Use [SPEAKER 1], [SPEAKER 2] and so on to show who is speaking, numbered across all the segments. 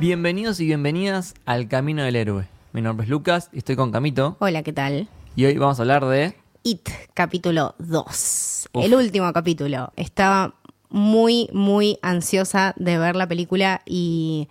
[SPEAKER 1] Bienvenidos y bienvenidas al Camino del Héroe. Mi nombre es Lucas y estoy con Camito.
[SPEAKER 2] Hola, ¿qué tal?
[SPEAKER 1] Y hoy vamos a hablar de.
[SPEAKER 2] It, capítulo 2.
[SPEAKER 1] Uf.
[SPEAKER 2] El último capítulo. Estaba muy, muy ansiosa de ver la película y...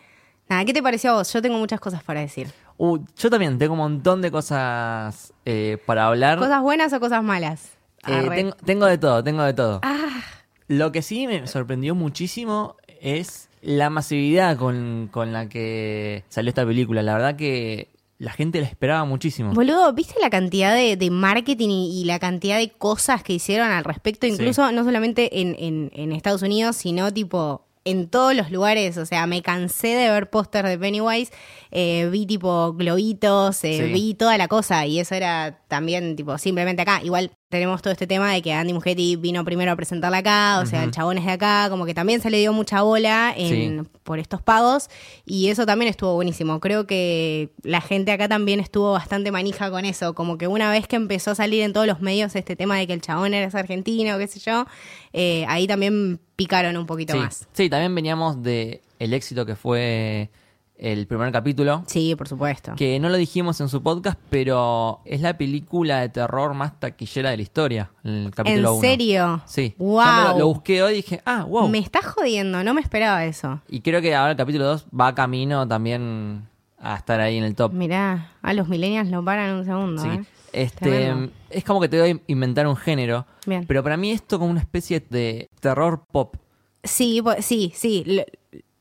[SPEAKER 2] Nada, ¿qué te pareció a vos? Yo tengo muchas cosas para decir.
[SPEAKER 1] Uh, yo también tengo un montón de cosas eh, para hablar.
[SPEAKER 2] ¿Cosas buenas o cosas malas?
[SPEAKER 1] Eh, tengo de todo, tengo de todo.
[SPEAKER 2] Ah,
[SPEAKER 1] Lo que sí me sorprendió muchísimo es la masividad con, con la que salió esta película. La verdad que la gente la esperaba muchísimo.
[SPEAKER 2] boludo, ¿viste la cantidad de, de marketing y, y la cantidad de cosas que hicieron al respecto?
[SPEAKER 1] Sí.
[SPEAKER 2] Incluso no solamente en, en- en Estados Unidos, sino tipo en todos los lugares. O sea, me cansé de ver póster de Pennywise. eh, vi tipo globitos, eh,
[SPEAKER 1] Sí.
[SPEAKER 2] vi toda la cosa. Y eso era también tipo simplemente acá. Igual tenemos todo este tema de que Andy Muschietti vino primero a presentarla acá. O sea, el chabón es de acá. Como que también se le dio mucha bola en,
[SPEAKER 1] Sí.
[SPEAKER 2] por estos pagos. Y eso también estuvo buenísimo. Creo que la gente acá también estuvo bastante manija con eso. Como que una vez que empezó a salir en todos los medios este tema de que el chabón era argentino, qué sé yo, eh, ahí también picaron un poquito
[SPEAKER 1] sí.
[SPEAKER 2] más.
[SPEAKER 1] Sí, también veníamos de el éxito que fue el primer capítulo.
[SPEAKER 2] Sí, por supuesto.
[SPEAKER 1] Que no lo dijimos en su podcast, pero es la película de terror más taquillera de la historia. El capítulo
[SPEAKER 2] ¿En
[SPEAKER 1] uno.
[SPEAKER 2] serio?
[SPEAKER 1] Sí.
[SPEAKER 2] Wow.
[SPEAKER 1] Yo lo, lo busqué hoy y dije, ah, wow.
[SPEAKER 2] Me estás jodiendo, no me esperaba eso.
[SPEAKER 1] Y creo que ahora el capítulo 2 va camino también a estar ahí en el top.
[SPEAKER 2] Mirá, a los millennials lo paran un segundo.
[SPEAKER 1] Sí.
[SPEAKER 2] ¿eh?
[SPEAKER 1] Este,
[SPEAKER 2] Tremendo.
[SPEAKER 1] es como que te voy a inventar un género.
[SPEAKER 2] Bien.
[SPEAKER 1] Pero para mí esto como una especie de terror pop.
[SPEAKER 2] Sí, sí, sí.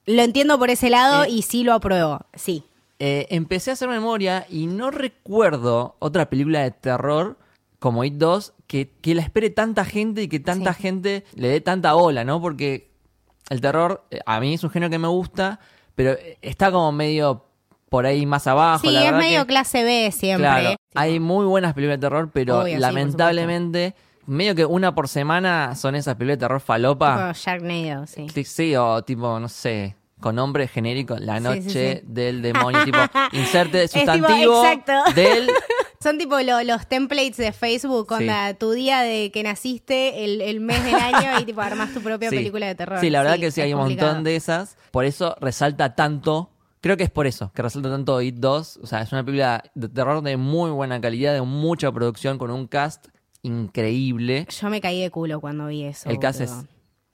[SPEAKER 2] Lo, entiendo por ese lado
[SPEAKER 1] Eh.
[SPEAKER 2] y sí lo apruebo. Sí.
[SPEAKER 1] Eh, empecé a hacer memoria y no recuerdo otra película de terror como It 2 que, que la espere tanta gente y que tanta
[SPEAKER 2] Sí.
[SPEAKER 1] gente le dé tanta bola, ¿no? Porque el terror eh, a mí es un género que me gusta, pero está como medio por ahí más abajo.
[SPEAKER 2] Sí,
[SPEAKER 1] la
[SPEAKER 2] es medio
[SPEAKER 1] que-
[SPEAKER 2] clase B siempre.
[SPEAKER 1] Claro, hay muy buenas películas de terror, pero
[SPEAKER 2] Obvio, sí, por
[SPEAKER 1] lamentablemente, medio que una por semana son esas películas de terror falopa.
[SPEAKER 2] tipo Sharknado, sí.
[SPEAKER 1] Sí, o tipo, no sé, con nombre genérico, La Noche
[SPEAKER 2] sí, sí.
[SPEAKER 1] del Demonio, tipo, inserte
[SPEAKER 2] tipo,
[SPEAKER 1] sustantivo
[SPEAKER 2] exacto.
[SPEAKER 1] del...
[SPEAKER 2] Son tipo lo- los templates de Facebook,
[SPEAKER 1] Sí.
[SPEAKER 2] onda, tu día de que naciste, el, el mes del año y tipo armás tu propia película de terror.
[SPEAKER 1] Sí, la verdad que sí, hay un montón de esas. Por eso resalta tanto, creo que es por eso, que resalta tanto It 2. O sea, es una película de terror de muy buena calidad, de mucha producción, con un cast increíble.
[SPEAKER 2] Yo me caí de culo cuando vi eso.
[SPEAKER 1] El
[SPEAKER 2] boludo.
[SPEAKER 1] es-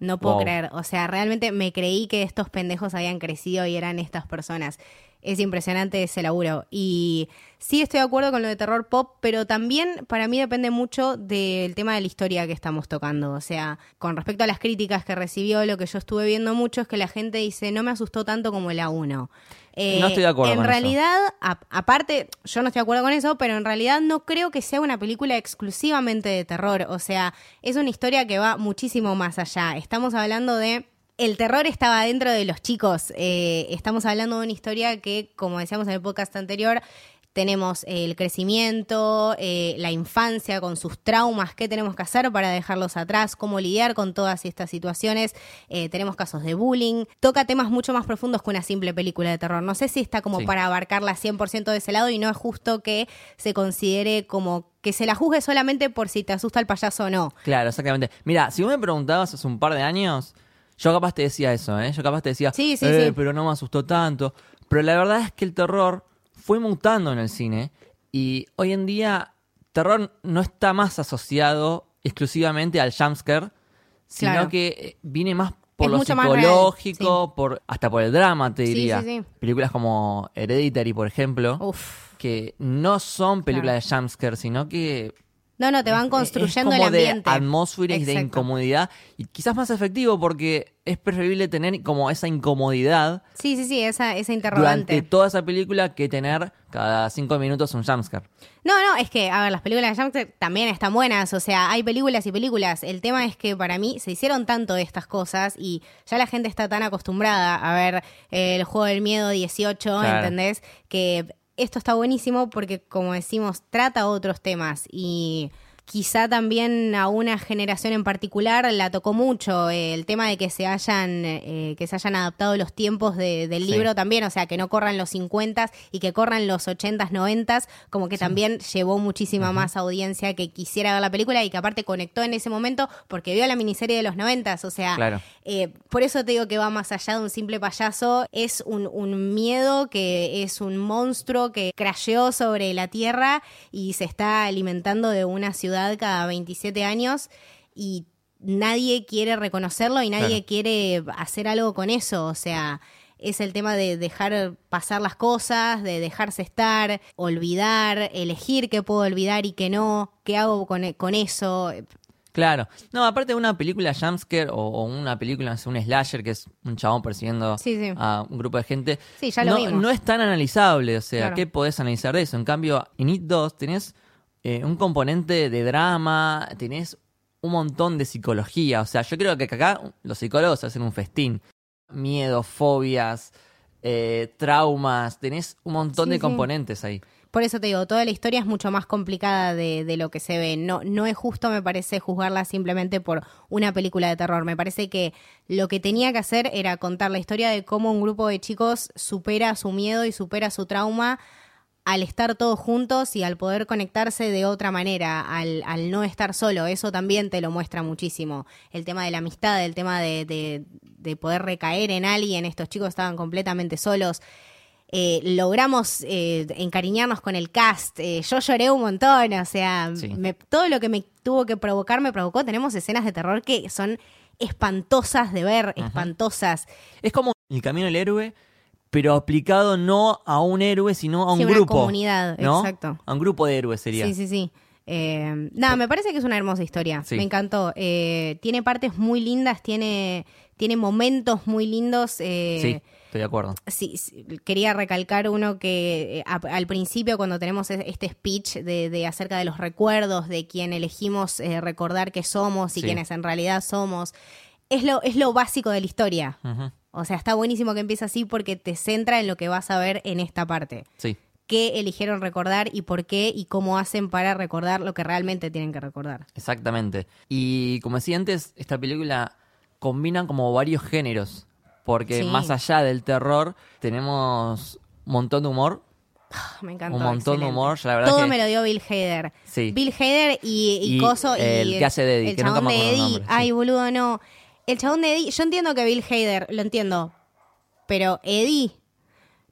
[SPEAKER 2] No puedo
[SPEAKER 1] Wow.
[SPEAKER 2] creer. O sea, realmente me creí que estos pendejos habían crecido y eran estas personas. Es impresionante ese laburo. Y sí estoy de acuerdo con lo de terror pop, pero también para mí depende mucho del tema de la historia que estamos tocando. O sea, con respecto a las críticas que recibió, lo que yo estuve viendo mucho es que la gente dice, no me asustó tanto como la 1.
[SPEAKER 1] No estoy de acuerdo
[SPEAKER 2] En
[SPEAKER 1] con eso.
[SPEAKER 2] realidad, a- aparte, yo no estoy de acuerdo con eso, pero en realidad no creo que sea una película exclusivamente de terror. O sea, es una historia que va muchísimo más allá. Estamos hablando de. El terror estaba dentro de los chicos. Eh, estamos hablando de una historia que, como decíamos en el podcast anterior, tenemos el crecimiento, eh, la infancia con sus traumas, qué tenemos que hacer para dejarlos atrás, cómo lidiar con todas estas situaciones. Eh, tenemos casos de bullying. Toca temas mucho más profundos que una simple película de terror. No sé si está como
[SPEAKER 1] Sí.
[SPEAKER 2] para abarcarla 100% de ese lado y no es justo que se considere como que se la juzgue solamente por si te asusta el payaso o no.
[SPEAKER 1] Claro, exactamente. Mira, si vos me preguntabas hace un par de años, yo capaz te decía eso, ¿eh? Yo capaz te decía,
[SPEAKER 2] Sí, sí,
[SPEAKER 1] "Eh,
[SPEAKER 2] sí.
[SPEAKER 1] pero no me asustó tanto. Pero la verdad es que el terror fue mutando en el cine y hoy en día terror no está más asociado exclusivamente al jumpscare, sino
[SPEAKER 2] Claro.
[SPEAKER 1] que eh, viene más por
[SPEAKER 2] Es
[SPEAKER 1] lo psicológico, por hasta por el drama, te diría.
[SPEAKER 2] sí, sí.
[SPEAKER 1] Películas como Hereditary, por ejemplo,
[SPEAKER 2] Uf.
[SPEAKER 1] que no son películas de jumpscare, sino que
[SPEAKER 2] No, no, te van construyendo
[SPEAKER 1] es
[SPEAKER 2] el
[SPEAKER 1] como
[SPEAKER 2] ambiente.
[SPEAKER 1] de atmósfera y de incomodidad. Y quizás más efectivo porque es preferible tener como esa incomodidad
[SPEAKER 2] Sí, sí, sí, esa, esa
[SPEAKER 1] durante
[SPEAKER 2] interrogante.
[SPEAKER 1] toda esa película que tener cada cinco minutos un jumpscare.
[SPEAKER 2] No, no, es que, a ver, las películas de jumpscare también están buenas, o sea, hay películas y películas. El tema es que para mí se hicieron tanto de estas cosas y ya la gente está tan acostumbrada a ver eh, el juego del miedo 18,
[SPEAKER 1] Claro.
[SPEAKER 2] ¿entendés? Que esto está buenísimo porque, como decimos, trata otros temas y quizá también a una generación en particular la tocó mucho eh, el tema de que se hayan eh, que se hayan adaptado los tiempos de- del
[SPEAKER 1] Sí.
[SPEAKER 2] libro también, o sea, que no corran los 50 y que corran los 80s, 90s, como que también llevó muchísima más audiencia que quisiera ver la película y que aparte conectó en ese momento porque vio la miniserie de los 90s, o sea,
[SPEAKER 1] Claro.
[SPEAKER 2] eh, por eso te digo que va más allá de un simple payaso. Es un, un miedo que es un monstruo que crasheó sobre la tierra y se está alimentando de una ciudad cada 27 años y nadie quiere reconocerlo y nadie
[SPEAKER 1] Claro.
[SPEAKER 2] quiere hacer algo con eso. O sea, es el tema de dejar pasar las cosas, de dejarse estar, olvidar, elegir qué puedo olvidar y qué no, qué hago con, con eso.
[SPEAKER 1] Claro. No, aparte de una película jumpscare o, o una película, no sé, un slasher que es un chabón persiguiendo
[SPEAKER 2] Sí, sí.
[SPEAKER 1] a un grupo de gente.
[SPEAKER 2] Sí, ya lo
[SPEAKER 1] no,
[SPEAKER 2] vimos.
[SPEAKER 1] no es tan analizable, o sea,
[SPEAKER 2] Claro.
[SPEAKER 1] ¿qué podés analizar de eso? En cambio, en It 2 tenés eh, un componente de drama, tenés un montón de psicología. O sea, yo creo que acá los psicólogos hacen un festín. Miedo, fobias, eh, traumas, tenés un montón
[SPEAKER 2] Sí,
[SPEAKER 1] de
[SPEAKER 2] sí.
[SPEAKER 1] componentes ahí.
[SPEAKER 2] Por eso te digo, toda la historia es mucho más complicada de, de lo que se ve. No, no es justo, me parece, juzgarla simplemente por una película de terror. Me parece que lo que tenía que hacer era contar la historia de cómo un grupo de chicos supera su miedo y supera su trauma al estar todos juntos y al poder conectarse de otra manera, al, al no estar solo. Eso también te lo muestra muchísimo. El tema de la amistad, el tema de, de- de poder recaer en alguien. Estos chicos estaban completamente solos. Eh, logramos eh, encariñarnos con el cast. Eh, yo lloré un montón, o sea,
[SPEAKER 1] Sí.
[SPEAKER 2] me- todo lo que me tuvo que provocar me provocó. Tenemos escenas de terror que son espantosas de ver, espantosas.
[SPEAKER 1] Es como el camino del héroe, pero aplicado no a un héroe, sino a un
[SPEAKER 2] Sí, una
[SPEAKER 1] grupo.
[SPEAKER 2] comunidad,
[SPEAKER 1] ¿no?
[SPEAKER 2] exacto.
[SPEAKER 1] A un grupo de héroes sería.
[SPEAKER 2] Sí, sí, sí. Eh, nada, me parece que es una hermosa historia.
[SPEAKER 1] Sí.
[SPEAKER 2] Me encantó. Eh, tiene partes muy lindas, tiene, tiene momentos muy lindos. eh,
[SPEAKER 1] Sí, estoy de acuerdo.
[SPEAKER 2] sí, sí, quería recalcar uno que eh, a- al principio cuando tenemos este speech de, de acerca de los recuerdos, de quien elegimos recordar que somos y
[SPEAKER 1] Sí.
[SPEAKER 2] quienes en realidad somos, es lo, es lo básico de la historia.
[SPEAKER 1] Ujú,
[SPEAKER 2] O sea, está buenísimo que empiece así porque te centra en lo que vas a ver en esta parte.
[SPEAKER 1] Sí.
[SPEAKER 2] Qué eligieron recordar y por qué y cómo hacen para recordar lo que realmente tienen que recordar.
[SPEAKER 1] Exactamente. Y como decía antes, esta película combina como varios géneros. Porque
[SPEAKER 2] Sí.
[SPEAKER 1] más allá del terror, tenemos un montón de humor.
[SPEAKER 2] Ah, Me encantó.
[SPEAKER 1] Un montón de humor, la verdad
[SPEAKER 2] Todo
[SPEAKER 1] que-
[SPEAKER 2] me lo dio Bill Hader.
[SPEAKER 1] Sí.
[SPEAKER 2] Bill Hader y, y
[SPEAKER 1] Y
[SPEAKER 2] Coso y
[SPEAKER 1] el que hace de Eddie,
[SPEAKER 2] el
[SPEAKER 1] que
[SPEAKER 2] chabón de Eddie. Ay, boludo, no. El chabón de Eddie, yo entiendo que Bill Hader, lo entiendo. Pero Eddie,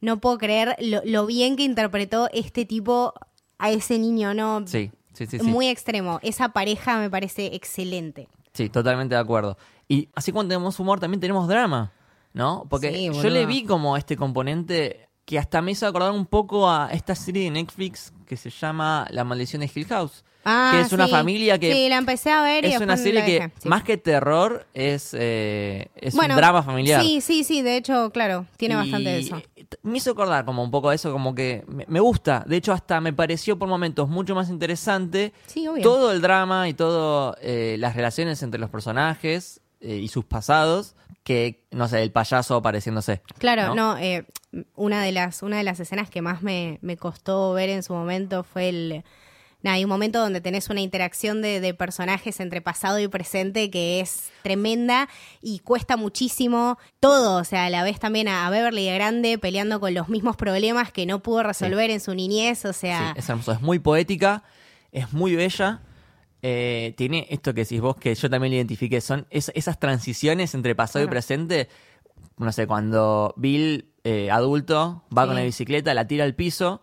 [SPEAKER 2] no puedo creer lo, lo bien que interpretó este tipo a ese niño, ¿no?
[SPEAKER 1] Sí, sí, sí. sí.
[SPEAKER 2] Muy extremo. Esa pareja me parece excelente.
[SPEAKER 1] Sí, totalmente de acuerdo. Y así cuando tenemos humor, también tenemos drama, ¿no? Porque
[SPEAKER 2] Sí,
[SPEAKER 1] yo le vi como este componente que hasta me hizo acordar un poco a esta serie de Netflix que se llama La maldición de Hill House.
[SPEAKER 2] Ah,
[SPEAKER 1] que es una
[SPEAKER 2] sí.
[SPEAKER 1] familia que
[SPEAKER 2] Sí, la empecé a ver y
[SPEAKER 1] es una serie que
[SPEAKER 2] dejé, sí.
[SPEAKER 1] más que terror es, eh, es
[SPEAKER 2] Bueno,
[SPEAKER 1] un drama familiar.
[SPEAKER 2] Sí, sí, sí, de hecho, claro, tiene
[SPEAKER 1] Y
[SPEAKER 2] bastante de eso.
[SPEAKER 1] Me hizo acordar como un poco de eso, como que me, gusta. De hecho, hasta me pareció por momentos mucho más interesante
[SPEAKER 2] Sí, obvio.
[SPEAKER 1] todo el drama y todo eh, las relaciones entre los personajes eh, y sus pasados que, no sé, el payaso apareciéndose.
[SPEAKER 2] Claro,
[SPEAKER 1] ¿no?
[SPEAKER 2] no, una de las una de las escenas que más me, me costó ver en su momento fue el nada, hay un momento donde tenés una interacción de, de personajes entre pasado y presente que es tremenda y cuesta muchísimo todo, o sea, a la vez también a, Beverly de grande peleando con los mismos problemas que no pudo resolver en su niñez, o sea,
[SPEAKER 1] Sí, es hermoso. Es muy poética, es muy bella. eh, tiene esto que decís vos, que yo también lo identifiqué, son es- esas transiciones entre pasado y presente. No sé, cuando Bill, eh, adulto, va
[SPEAKER 2] Sí.
[SPEAKER 1] con la bicicleta, la tira al piso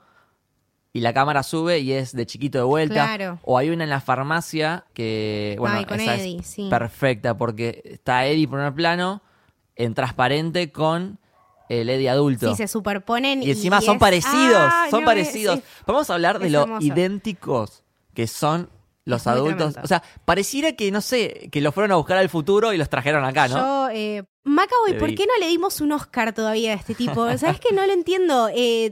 [SPEAKER 1] y la cámara sube y es de chiquito de vuelta.
[SPEAKER 2] Claro.
[SPEAKER 1] O hay una en la farmacia que, bueno,
[SPEAKER 2] Ay, con
[SPEAKER 1] esa es
[SPEAKER 2] Eddie, sí.
[SPEAKER 1] perfecta porque está Eddie por un plano en transparente con el Eddie adulto.
[SPEAKER 2] sí se superponen
[SPEAKER 1] Y encima
[SPEAKER 2] y
[SPEAKER 1] son
[SPEAKER 2] es-
[SPEAKER 1] parecidos,
[SPEAKER 2] Ah,
[SPEAKER 1] son
[SPEAKER 2] no,
[SPEAKER 1] parecidos. Vamos a hablar de
[SPEAKER 2] es
[SPEAKER 1] lo
[SPEAKER 2] hermoso.
[SPEAKER 1] idénticos que son los adultos. O sea, pareciera que, no sé, que los fueron a buscar al futuro y los trajeron acá, ¿no?
[SPEAKER 2] Yo, eh, Macaboy, ¿por qué no le dimos un Oscar todavía a este tipo? ¿Sabes que no lo entiendo? Eh,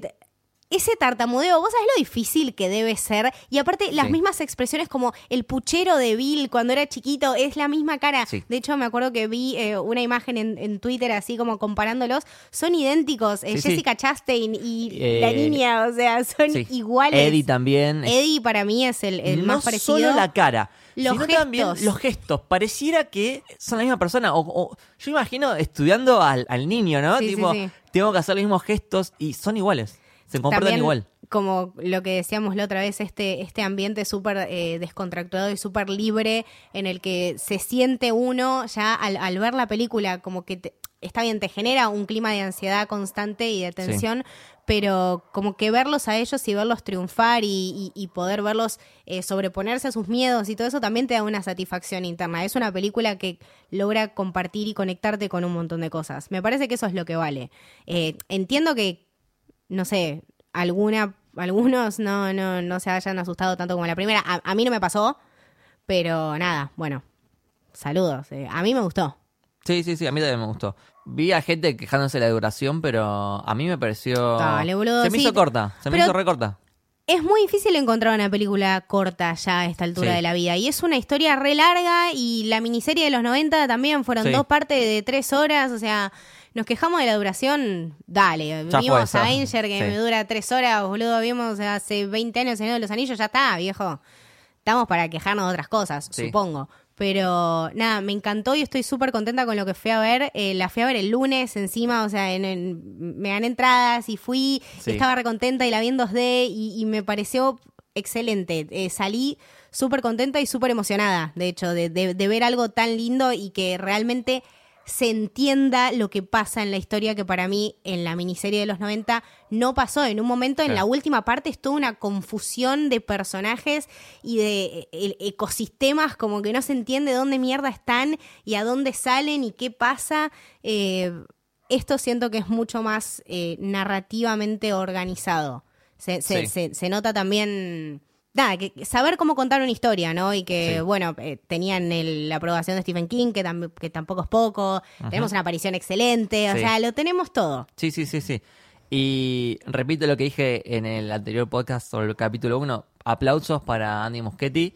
[SPEAKER 2] ese tartamudeo, vos sabés lo difícil que debe ser. Y aparte, las
[SPEAKER 1] Sí.
[SPEAKER 2] mismas expresiones como el puchero de Bill cuando era chiquito, es la misma cara.
[SPEAKER 1] Sí.
[SPEAKER 2] De hecho, me acuerdo que vi eh, una imagen en, en Twitter así como comparándolos. Son idénticos. Eh,
[SPEAKER 1] Sí.
[SPEAKER 2] Jessica Chastain y
[SPEAKER 1] Eh,
[SPEAKER 2] la niña, o sea, son iguales.
[SPEAKER 1] Eddie también.
[SPEAKER 2] Eddie para mí es el, el
[SPEAKER 1] no
[SPEAKER 2] más parecido.
[SPEAKER 1] solo la cara,
[SPEAKER 2] Los
[SPEAKER 1] sino también
[SPEAKER 2] gestos.
[SPEAKER 1] los gestos. Pareciera que son la misma persona. O, o- yo imagino estudiando al, al niño, ¿no?
[SPEAKER 2] Sí, sí,
[SPEAKER 1] tipo, tengo que hacer los mismos gestos y son iguales. Se comportan
[SPEAKER 2] También,
[SPEAKER 1] igual.
[SPEAKER 2] Como lo que decíamos la otra vez, este, este ambiente súper eh, descontracturado y súper libre en el que se siente uno ya al, al ver la película, como que te- está bien, te genera un clima de ansiedad constante y de tensión, pero como que verlos a ellos y verlos triunfar y, y- y poder verlos eh, sobreponerse a sus miedos y todo eso también te da una satisfacción interna. Es una película que logra compartir y conectarte con un montón de cosas. Me parece que eso es lo que vale. Eh, entiendo que no sé, alguna, algunos no, no, no se hayan asustado tanto como la primera. A, a mí no me pasó, pero nada, bueno, saludos. eh, a mí me gustó.
[SPEAKER 1] Sí, sí, sí, a mí también me gustó. Vi a gente quejándose de la duración, pero a mí me pareció...
[SPEAKER 2] Dale, boludo,
[SPEAKER 1] se me
[SPEAKER 2] sí.
[SPEAKER 1] hizo corta, se me hizo recorta.
[SPEAKER 2] Es muy difícil encontrar una película corta ya a esta altura
[SPEAKER 1] Sí.
[SPEAKER 2] de la vida. Y es una historia re larga y la miniserie de los 90 también fueron
[SPEAKER 1] Sí.
[SPEAKER 2] dos partes de tres horas. O sea, nos quejamos de la duración. Dale,
[SPEAKER 1] Ya
[SPEAKER 2] vimos a Anger que
[SPEAKER 1] Sí.
[SPEAKER 2] me dura tres horas, boludo. Vimos hace 20 años en de los Anillos, ya está, viejo. Estamos para quejarnos de otras cosas,
[SPEAKER 1] Sí.
[SPEAKER 2] supongo. Pero nada, me encantó y estoy súper contenta con lo que fui a ver. Eh, la fui a ver el lunes encima, o sea, en, en- me gané entradas y fui,
[SPEAKER 1] Sí.
[SPEAKER 2] estaba recontenta y la vi en 2D y, y me pareció excelente. Eh, salí súper contenta y súper emocionada, de hecho, de, de- de ver algo tan lindo y que realmente se entienda lo que pasa en la historia que para mí en la miniserie de los 90 no pasó. En un momento, en la última parte, estuvo una confusión de personajes y de el- ecosistemas, como que no se entiende dónde mierda están y a dónde salen y qué pasa. Eh, esto siento que es mucho más eh, narrativamente organizado. Se, se-
[SPEAKER 1] Sí.
[SPEAKER 2] se- se nota también. Nada, que saber cómo contar una historia, ¿no? Y que,
[SPEAKER 1] Sí.
[SPEAKER 2] bueno, eh, tenían el- la aprobación de Stephen King, que, tam- que tampoco es poco. Tenemos una aparición excelente, o sea, lo tenemos todo.
[SPEAKER 1] Sí, sí, sí, sí. Y repito lo que dije en el anterior podcast sobre el capítulo 1. Aplausos para Andy Muschietti.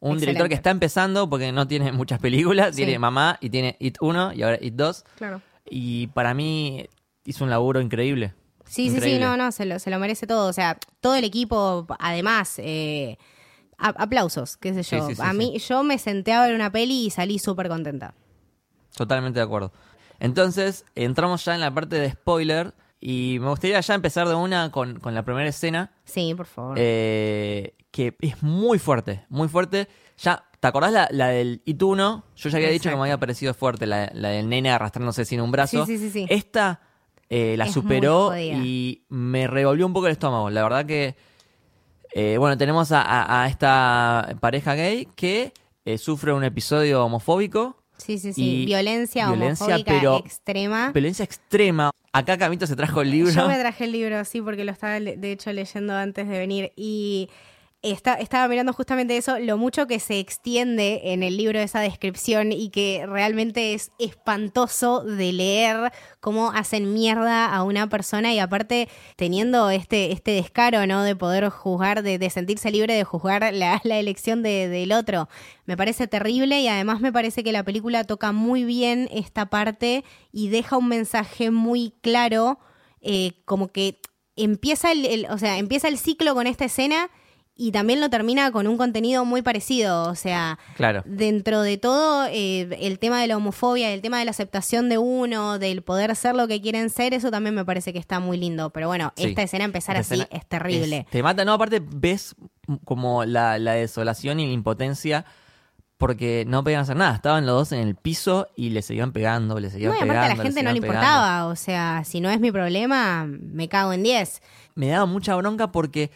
[SPEAKER 1] Un
[SPEAKER 2] Excelente.
[SPEAKER 1] director que está empezando porque no tiene muchas películas.
[SPEAKER 2] Sí.
[SPEAKER 1] Tiene Mamá y tiene It 1 y ahora It 2.
[SPEAKER 2] Claro.
[SPEAKER 1] Y para mí hizo un laburo increíble.
[SPEAKER 2] Sí, sí, sí, no, no, se lo, se lo merece todo. O sea, todo el equipo, además, eh, a- aplausos, qué sé yo.
[SPEAKER 1] sí, sí,
[SPEAKER 2] a mí, yo me senté a ver una peli y salí súper contenta.
[SPEAKER 1] Totalmente de acuerdo. Entonces, entramos ya en la parte de spoiler. Y me gustaría ya empezar de una con, con la primera escena.
[SPEAKER 2] Sí, por favor.
[SPEAKER 1] eh, que es muy fuerte, muy fuerte. Ya, ¿te acordás la, la del It 1? Yo ya había dicho que me había parecido fuerte, la, la del nene arrastrándose sin un brazo.
[SPEAKER 2] Sí, sí, sí, sí.
[SPEAKER 1] Esta eh, la
[SPEAKER 2] Es
[SPEAKER 1] superó y me revolvió un poco el estómago. La verdad que, eh, bueno, tenemos a, a- a esta pareja gay que eh, sufre un episodio homofóbico.
[SPEAKER 2] sí, sí, sí. Violencia,
[SPEAKER 1] violencia,
[SPEAKER 2] homofóbica
[SPEAKER 1] pero-
[SPEAKER 2] extrema.
[SPEAKER 1] Violencia extrema. Acá Camito se trajo el libro.
[SPEAKER 2] Yo me traje el libro, sí, porque lo estaba de hecho leyendo antes de venir y está, estaba mirando justamente eso, lo mucho que se extiende en el libro esa descripción y que realmente es espantoso de leer cómo hacen mierda a una persona y aparte teniendo este, este descaro, ¿no? De poder juzgar, de, de sentirse libre de juzgar la, la elección de- del otro. Me parece terrible y además me parece que la película toca muy bien esta parte y deja un mensaje muy claro, eh, como que empieza el, el- o sea, empieza el ciclo con esta escena y también lo termina con un contenido muy parecido, o sea,
[SPEAKER 1] Claro.
[SPEAKER 2] dentro de todo eh, el tema de la homofobia, el tema de la aceptación de uno, del poder ser lo que quieren ser, eso también me parece que está muy lindo. Pero bueno,
[SPEAKER 1] Sí.
[SPEAKER 2] esta escena empezar
[SPEAKER 1] Esta
[SPEAKER 2] así
[SPEAKER 1] escena
[SPEAKER 2] es terrible.
[SPEAKER 1] es- te mata, no, aparte ves como la, la desolación y la impotencia porque no podían hacer nada. Estaban los dos en el piso y le seguían pegando, le seguían
[SPEAKER 2] No, y
[SPEAKER 1] pegando.
[SPEAKER 2] aparte a la gente no le
[SPEAKER 1] pegando.
[SPEAKER 2] importaba, o sea, si no es mi problema, me cago en 10.
[SPEAKER 1] Me daba mucha bronca porque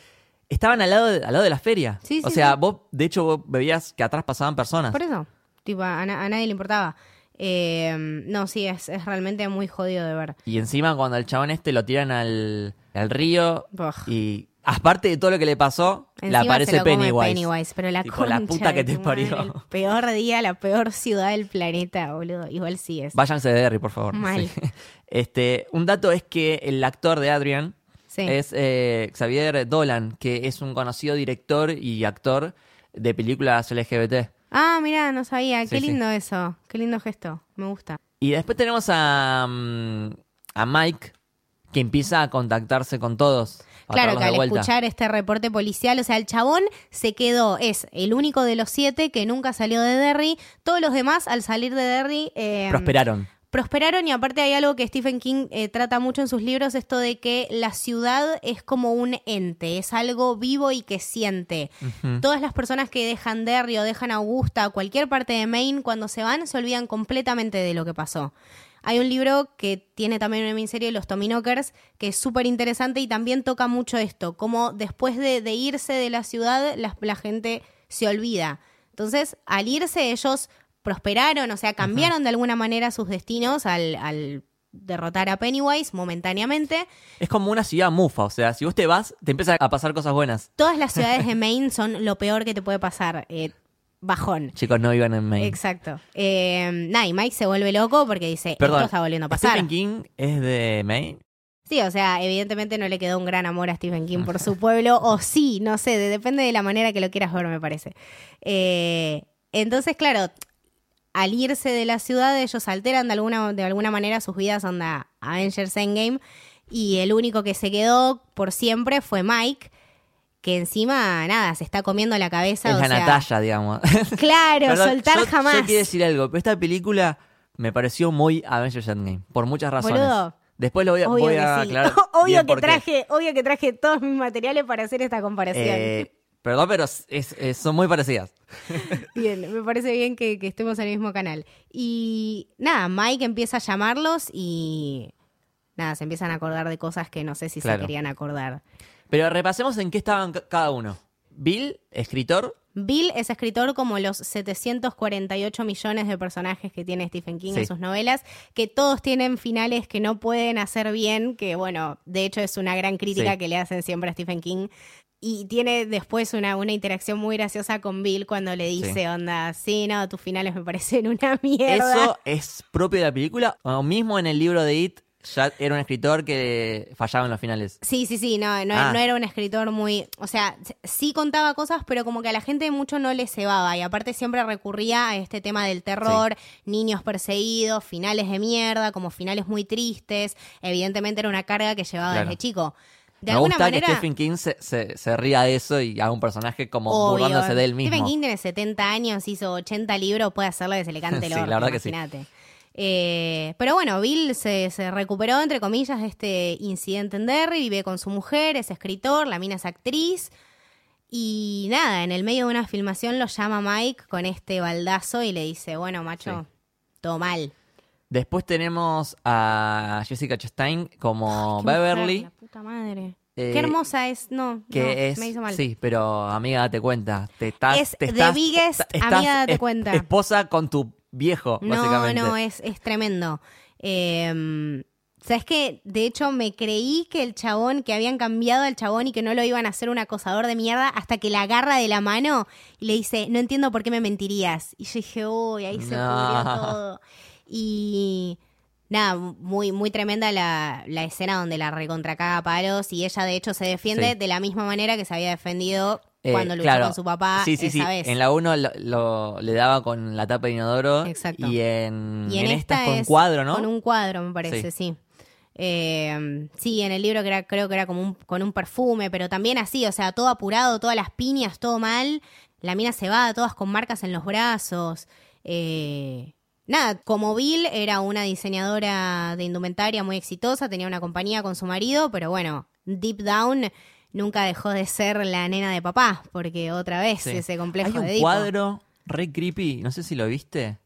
[SPEAKER 1] estaban al lado de, al lado de la feria.
[SPEAKER 2] Sí,
[SPEAKER 1] o
[SPEAKER 2] sí,
[SPEAKER 1] sea,
[SPEAKER 2] sí.
[SPEAKER 1] vos, de hecho, vos veías que atrás pasaban personas.
[SPEAKER 2] Por eso, tipo, a, na- a nadie le importaba. Eh, no, sí, es, es realmente muy jodido de ver.
[SPEAKER 1] Y encima cuando al chabón este lo tiran al, al río
[SPEAKER 2] Ugh.
[SPEAKER 1] y aparte de todo lo que le pasó, le
[SPEAKER 2] Encima se
[SPEAKER 1] aparece
[SPEAKER 2] lo come
[SPEAKER 1] Pennywise.
[SPEAKER 2] Pero la
[SPEAKER 1] Tipo, la
[SPEAKER 2] concha
[SPEAKER 1] puta que te
[SPEAKER 2] tu madre,
[SPEAKER 1] parió.
[SPEAKER 2] El peor día, la peor ciudad del planeta, boludo. Igual sí es.
[SPEAKER 1] Váyanse de Derry, por favor.
[SPEAKER 2] Mal.
[SPEAKER 1] Sí. Este, un dato es que el actor de Adrian,
[SPEAKER 2] Sí.
[SPEAKER 1] Es eh, Xavier Dolan, que es un conocido director y actor de películas LGBT.
[SPEAKER 2] Ah, mira, no sabía. Qué
[SPEAKER 1] Sí, sí.
[SPEAKER 2] lindo eso. Qué lindo gesto. Me gusta.
[SPEAKER 1] Y después tenemos a, mm, a Mike, que empieza a contactarse con todos.
[SPEAKER 2] Claro, que al escuchar este reporte policial, o sea, el chabón se quedó, es el único de los siete que nunca salió de Derry. Todos los demás, al salir de Derry, eh,
[SPEAKER 1] Prosperaron.
[SPEAKER 2] Prosperaron y aparte hay algo que Stephen King eh, trata mucho en sus libros, esto de que la ciudad es como un ente, es algo vivo y que siente. Todas las personas que dejan Derry o dejan Augusta, cualquier parte de Maine, cuando se van se olvidan completamente de lo que pasó. Hay un libro que tiene también una miniserie, Los Tominokers, que es súper interesante y también toca mucho esto, como después de, de irse de la ciudad la, la gente se olvida. Entonces, al irse ellos prosperaron, o sea, cambiaron de alguna manera sus destinos al, al derrotar a Pennywise momentáneamente.
[SPEAKER 1] Es como una ciudad mufa, o sea, si vos te vas, te empiezan a pasar cosas buenas.
[SPEAKER 2] Todas las ciudades de Maine son lo peor que te puede pasar. eh, bajón.
[SPEAKER 1] Chicos, no vivan en Maine.
[SPEAKER 2] Exacto. Eh, nada, y Mike se vuelve loco porque dice,
[SPEAKER 1] Perdón,
[SPEAKER 2] esto está volviendo a pasar.
[SPEAKER 1] ¿Stephen King es de Maine?
[SPEAKER 2] Sí, o sea, evidentemente no le quedó un gran amor a Stephen King por su pueblo, o sí, no sé, de- depende de la manera que lo quieras ver, me parece. Eh, entonces, claro, al irse de la ciudad, ellos alteran de alguna, de alguna manera sus vidas, onda Avengers Endgame, y el único que se quedó por siempre fue Mike, que encima, nada, se está comiendo la cabeza.
[SPEAKER 1] es
[SPEAKER 2] o
[SPEAKER 1] la
[SPEAKER 2] sea,
[SPEAKER 1] Natalia, digamos.
[SPEAKER 2] Claro,
[SPEAKER 1] Perdón,
[SPEAKER 2] soltar
[SPEAKER 1] yo-
[SPEAKER 2] jamás.
[SPEAKER 1] Yo quiero decir algo, pero esta película me pareció muy Avengers Endgame, por muchas razones.
[SPEAKER 2] Boludo.
[SPEAKER 1] Después lo voy a,
[SPEAKER 2] Obvio
[SPEAKER 1] voy
[SPEAKER 2] que
[SPEAKER 1] a
[SPEAKER 2] sí.
[SPEAKER 1] aclarar.
[SPEAKER 2] Obvio que traje, obvio que traje todos mis materiales para hacer esta comparación.
[SPEAKER 1] Eh, perdón, pero es- es- son muy parecidas.
[SPEAKER 2] Bien, me parece bien que, que estemos en el mismo canal. Y nada, Mike empieza a llamarlos y nada, se empiezan a acordar de cosas que no sé si
[SPEAKER 1] Claro.
[SPEAKER 2] se querían acordar.
[SPEAKER 1] Pero repasemos en qué estaban ca- cada uno. Bill, escritor.
[SPEAKER 2] Bill es escritor como los 748 millones de personajes que tiene Stephen King
[SPEAKER 1] Sí.
[SPEAKER 2] en sus novelas, que todos tienen finales que no pueden hacer bien, que bueno, de hecho es una gran crítica
[SPEAKER 1] Sí.
[SPEAKER 2] que le hacen siempre a Stephen King. Y tiene después una, una interacción muy graciosa con Bill cuando le dice,
[SPEAKER 1] Sí.
[SPEAKER 2] onda, sí, no, tus finales me parecen una mierda.
[SPEAKER 1] Eso es propio de la película. O mismo en el libro de It, ya era un escritor que fallaba en los finales.
[SPEAKER 2] Sí, sí, sí, no, no,
[SPEAKER 1] Ah.
[SPEAKER 2] no era un escritor muy, o sea, sí contaba cosas, pero como que a la gente mucho no le cebaba y aparte siempre recurría a este tema del terror, niños perseguidos, finales de mierda, como finales muy tristes, evidentemente era una carga que llevaba
[SPEAKER 1] Claro.
[SPEAKER 2] desde chico. De
[SPEAKER 1] Me gusta
[SPEAKER 2] manera,
[SPEAKER 1] que Stephen King se, se, se ría de eso y haga un personaje como
[SPEAKER 2] obvio,
[SPEAKER 1] burlándose de él mismo.
[SPEAKER 2] Stephen King tiene 70 años, hizo 80 libros, puede hacer lo que se le cante el
[SPEAKER 1] Sí, la verdad que sí.
[SPEAKER 2] Eh, pero bueno, Bill se, se recuperó, entre comillas, de este incidente en Derry, vive con su mujer, es escritor, la mina es actriz. Y nada, en el medio de una filmación lo llama Mike con este baldazo y le dice, bueno, macho, todo mal.
[SPEAKER 1] Después tenemos a Jessica Chastain como
[SPEAKER 2] Qué mujer,
[SPEAKER 1] Beverly,
[SPEAKER 2] la puta madre.
[SPEAKER 1] Eh,
[SPEAKER 2] Qué hermosa es, no,
[SPEAKER 1] que
[SPEAKER 2] no,
[SPEAKER 1] es...
[SPEAKER 2] me hizo mal.
[SPEAKER 1] Sí, pero amiga, date cuenta. Te estás,
[SPEAKER 2] Es
[SPEAKER 1] te
[SPEAKER 2] the
[SPEAKER 1] estás-
[SPEAKER 2] biggest
[SPEAKER 1] estás
[SPEAKER 2] amiga, date
[SPEAKER 1] es-
[SPEAKER 2] cuenta.
[SPEAKER 1] Esposa con tu viejo,
[SPEAKER 2] No,
[SPEAKER 1] básicamente.
[SPEAKER 2] no, es, es tremendo. Eh, ¿Sabes qué? De hecho, me creí que el chabón, que habían cambiado al chabón y que no lo iban a hacer un acosador de mierda hasta que la agarra de la mano y le dice, no entiendo por qué me mentirías. Y yo dije, uy, ahí se
[SPEAKER 1] No.
[SPEAKER 2] pudrió todo. Y nada, muy, muy tremenda la, la escena donde la recontracaga a palos y ella de hecho se defiende
[SPEAKER 1] Sí.
[SPEAKER 2] de la misma manera que se había defendido
[SPEAKER 1] Eh,
[SPEAKER 2] cuando luchó
[SPEAKER 1] claro.
[SPEAKER 2] con su papá
[SPEAKER 1] sí, sí,
[SPEAKER 2] esa
[SPEAKER 1] sí.
[SPEAKER 2] vez.
[SPEAKER 1] En la 1 lo, lo- le daba con la tapa de inodoro.
[SPEAKER 2] Exacto.
[SPEAKER 1] Y en,
[SPEAKER 2] Y en,
[SPEAKER 1] esta,
[SPEAKER 2] esta
[SPEAKER 1] es con
[SPEAKER 2] es
[SPEAKER 1] cuadro, ¿no?
[SPEAKER 2] Con un cuadro, me parece, sí. Eh, sí, en el libro que era- creo que era como un, con un perfume, pero también así, o sea, todo apurado, todas las piñas, todo mal. La mina se va, todas con marcas en los brazos. Eh, nada, como Bill era una diseñadora de indumentaria muy exitosa, tenía una compañía con su marido, pero bueno, deep down nunca dejó de ser la nena de papá, porque otra vez
[SPEAKER 1] Sí.
[SPEAKER 2] ese complejo
[SPEAKER 1] Hay
[SPEAKER 2] de
[SPEAKER 1] un
[SPEAKER 2] Edipo.
[SPEAKER 1] cuadro re creepy, no sé si lo viste.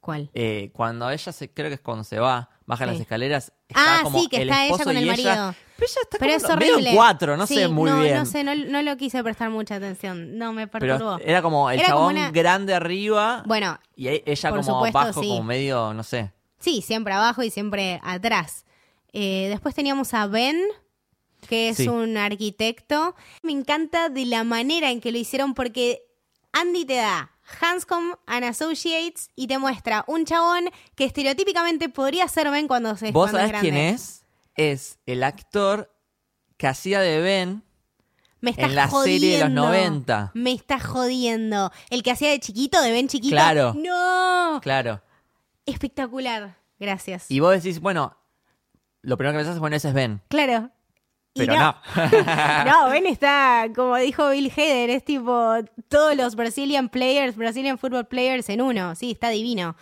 [SPEAKER 2] ¿Cuál?
[SPEAKER 1] Eh, cuando ella se, creo que es cuando se va, baja
[SPEAKER 2] Sí.
[SPEAKER 1] las escaleras.
[SPEAKER 2] Ah,
[SPEAKER 1] está como
[SPEAKER 2] sí, que
[SPEAKER 1] el
[SPEAKER 2] está ella
[SPEAKER 1] esposo
[SPEAKER 2] con el
[SPEAKER 1] y
[SPEAKER 2] marido.
[SPEAKER 1] Pero ella está
[SPEAKER 2] Pero
[SPEAKER 1] como
[SPEAKER 2] es
[SPEAKER 1] medio en
[SPEAKER 2] horrible.
[SPEAKER 1] cuatro, no
[SPEAKER 2] Sí,
[SPEAKER 1] sé muy
[SPEAKER 2] no,
[SPEAKER 1] bien.
[SPEAKER 2] No sé, no, no lo quise prestar mucha atención. No, me perturbó.
[SPEAKER 1] Pero era como el
[SPEAKER 2] Era como
[SPEAKER 1] chabón
[SPEAKER 2] una-
[SPEAKER 1] grande arriba
[SPEAKER 2] Bueno,
[SPEAKER 1] y e- ella
[SPEAKER 2] por
[SPEAKER 1] como
[SPEAKER 2] supuesto,
[SPEAKER 1] abajo,
[SPEAKER 2] sí.
[SPEAKER 1] como medio, no sé.
[SPEAKER 2] sí, siempre abajo y siempre atrás. Eh, después teníamos a Ben, que es
[SPEAKER 1] Sí.
[SPEAKER 2] un arquitecto. Me encanta de la manera en que lo hicieron porque Andy te da Hanscom and Associates y te muestra un chabón que estereotípicamente podría ser Ben cuando se
[SPEAKER 1] ¿Vos
[SPEAKER 2] cuando es
[SPEAKER 1] sabés quién es? Es el actor que hacía de Ben
[SPEAKER 2] Me
[SPEAKER 1] en la
[SPEAKER 2] jodiendo.
[SPEAKER 1] serie de los 90.
[SPEAKER 2] Me estás jodiendo. El que hacía de chiquito, de Ben chiquito.
[SPEAKER 1] Claro.
[SPEAKER 2] No.
[SPEAKER 1] Claro.
[SPEAKER 2] Espectacular. Gracias.
[SPEAKER 1] Y vos decís, bueno, lo primero que pensás es, bueno, ese es Ben.
[SPEAKER 2] Claro.
[SPEAKER 1] Pero no.
[SPEAKER 2] no, Ben está, como dijo Bill Hader, es tipo todos los Brazilian players, Brazilian football players en uno. Sí, está divino.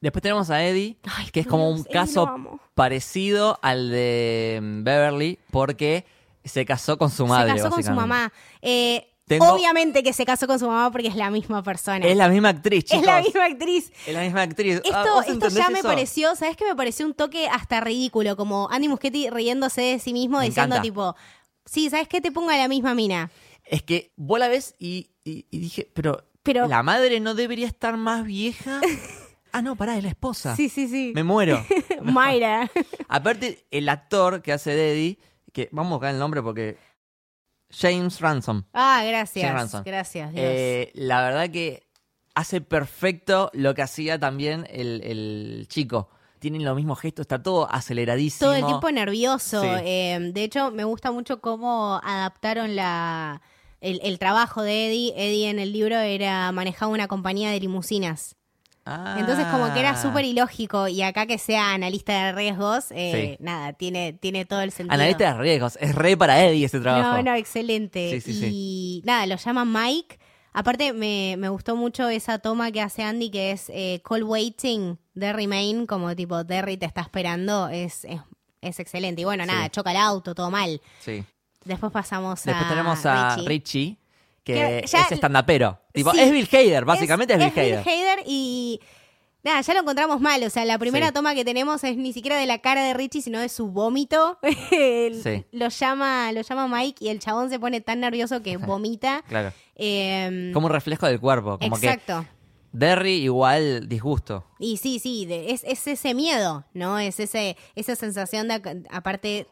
[SPEAKER 1] Después tenemos a Eddie,
[SPEAKER 2] Ay,
[SPEAKER 1] que es como
[SPEAKER 2] Dios,
[SPEAKER 1] un
[SPEAKER 2] Eddie
[SPEAKER 1] caso parecido al de mm, Beverly, porque se casó con su madre.
[SPEAKER 2] se casó con su mamá. Eh,
[SPEAKER 1] Tengo-
[SPEAKER 2] Obviamente que se casó con su mamá porque es la misma persona.
[SPEAKER 1] Es la misma actriz, chicos.
[SPEAKER 2] Es la misma actriz.
[SPEAKER 1] Es la misma actriz.
[SPEAKER 2] Esto,
[SPEAKER 1] Ah, ¿vos
[SPEAKER 2] esto
[SPEAKER 1] entendés
[SPEAKER 2] ya me
[SPEAKER 1] eso?
[SPEAKER 2] pareció, ¿sabes qué me pareció un toque hasta ridículo? Como Andy Muschietti riéndose de sí mismo,
[SPEAKER 1] Me
[SPEAKER 2] diciendo
[SPEAKER 1] encanta.
[SPEAKER 2] tipo, sí, ¿sabes qué? Te pongo a la misma mina.
[SPEAKER 1] Es que vos la ves y, y- y dije, pero,
[SPEAKER 2] Pero-
[SPEAKER 1] ¿la madre no debería estar más vieja? ah, no, pará, es la esposa.
[SPEAKER 2] Sí, sí, sí.
[SPEAKER 1] Me muero.
[SPEAKER 2] Mayra.
[SPEAKER 1] Aparte, el actor que hace de Eddie, que vamos a buscar el nombre porque... James Ransom.
[SPEAKER 2] Ah, gracias.
[SPEAKER 1] Ransom.
[SPEAKER 2] Gracias, Dios.
[SPEAKER 1] Eh, la verdad que hace perfecto lo que hacía también el, el chico. Tienen los mismos gestos, está todo aceleradísimo.
[SPEAKER 2] Todo el tiempo nervioso.
[SPEAKER 1] Sí.
[SPEAKER 2] Eh, de hecho, me gusta mucho cómo adaptaron la el, el trabajo de Eddie. Eddie en el libro era manejaba una compañía de limusinas.
[SPEAKER 1] Ah.
[SPEAKER 2] Entonces como que era súper ilógico y acá que sea analista de riesgos, eh,
[SPEAKER 1] Sí.
[SPEAKER 2] nada, tiene, tiene todo el sentido.
[SPEAKER 1] Analista de riesgos. Es re para Eddie ese trabajo.
[SPEAKER 2] No, no, excelente.
[SPEAKER 1] Sí, sí,
[SPEAKER 2] y nada, lo llama Mike. Aparte, me, me gustó mucho esa toma que hace Andy, que es eh, call waiting, Derry Main, como tipo, Derry te está esperando, es, es, es excelente. Y bueno, nada, choca el auto, todo mal.
[SPEAKER 1] Sí.
[SPEAKER 2] Después pasamos
[SPEAKER 1] Después
[SPEAKER 2] a
[SPEAKER 1] tenemos a
[SPEAKER 2] Richie.
[SPEAKER 1] Richie, que, es estandapero. Tipo,
[SPEAKER 2] Sí.
[SPEAKER 1] es Bill Hader, básicamente es, Bill Hader.
[SPEAKER 2] Hader y nada, ya lo encontramos mal. O sea, la primera
[SPEAKER 1] Sí.
[SPEAKER 2] toma que tenemos es ni siquiera de la cara de Richie, sino de su vómito.
[SPEAKER 1] Sí.
[SPEAKER 2] Lo llama, lo llama Mike y el chabón se pone tan nervioso que vomita.
[SPEAKER 1] Claro.
[SPEAKER 2] Em,
[SPEAKER 1] Como un reflejo del cuerpo. Como
[SPEAKER 2] exacto.
[SPEAKER 1] que Derry igual disgusto.
[SPEAKER 2] Y sí, sí, de- es, es ese miedo, ¿no? Es ese, esa sensación de, aparte,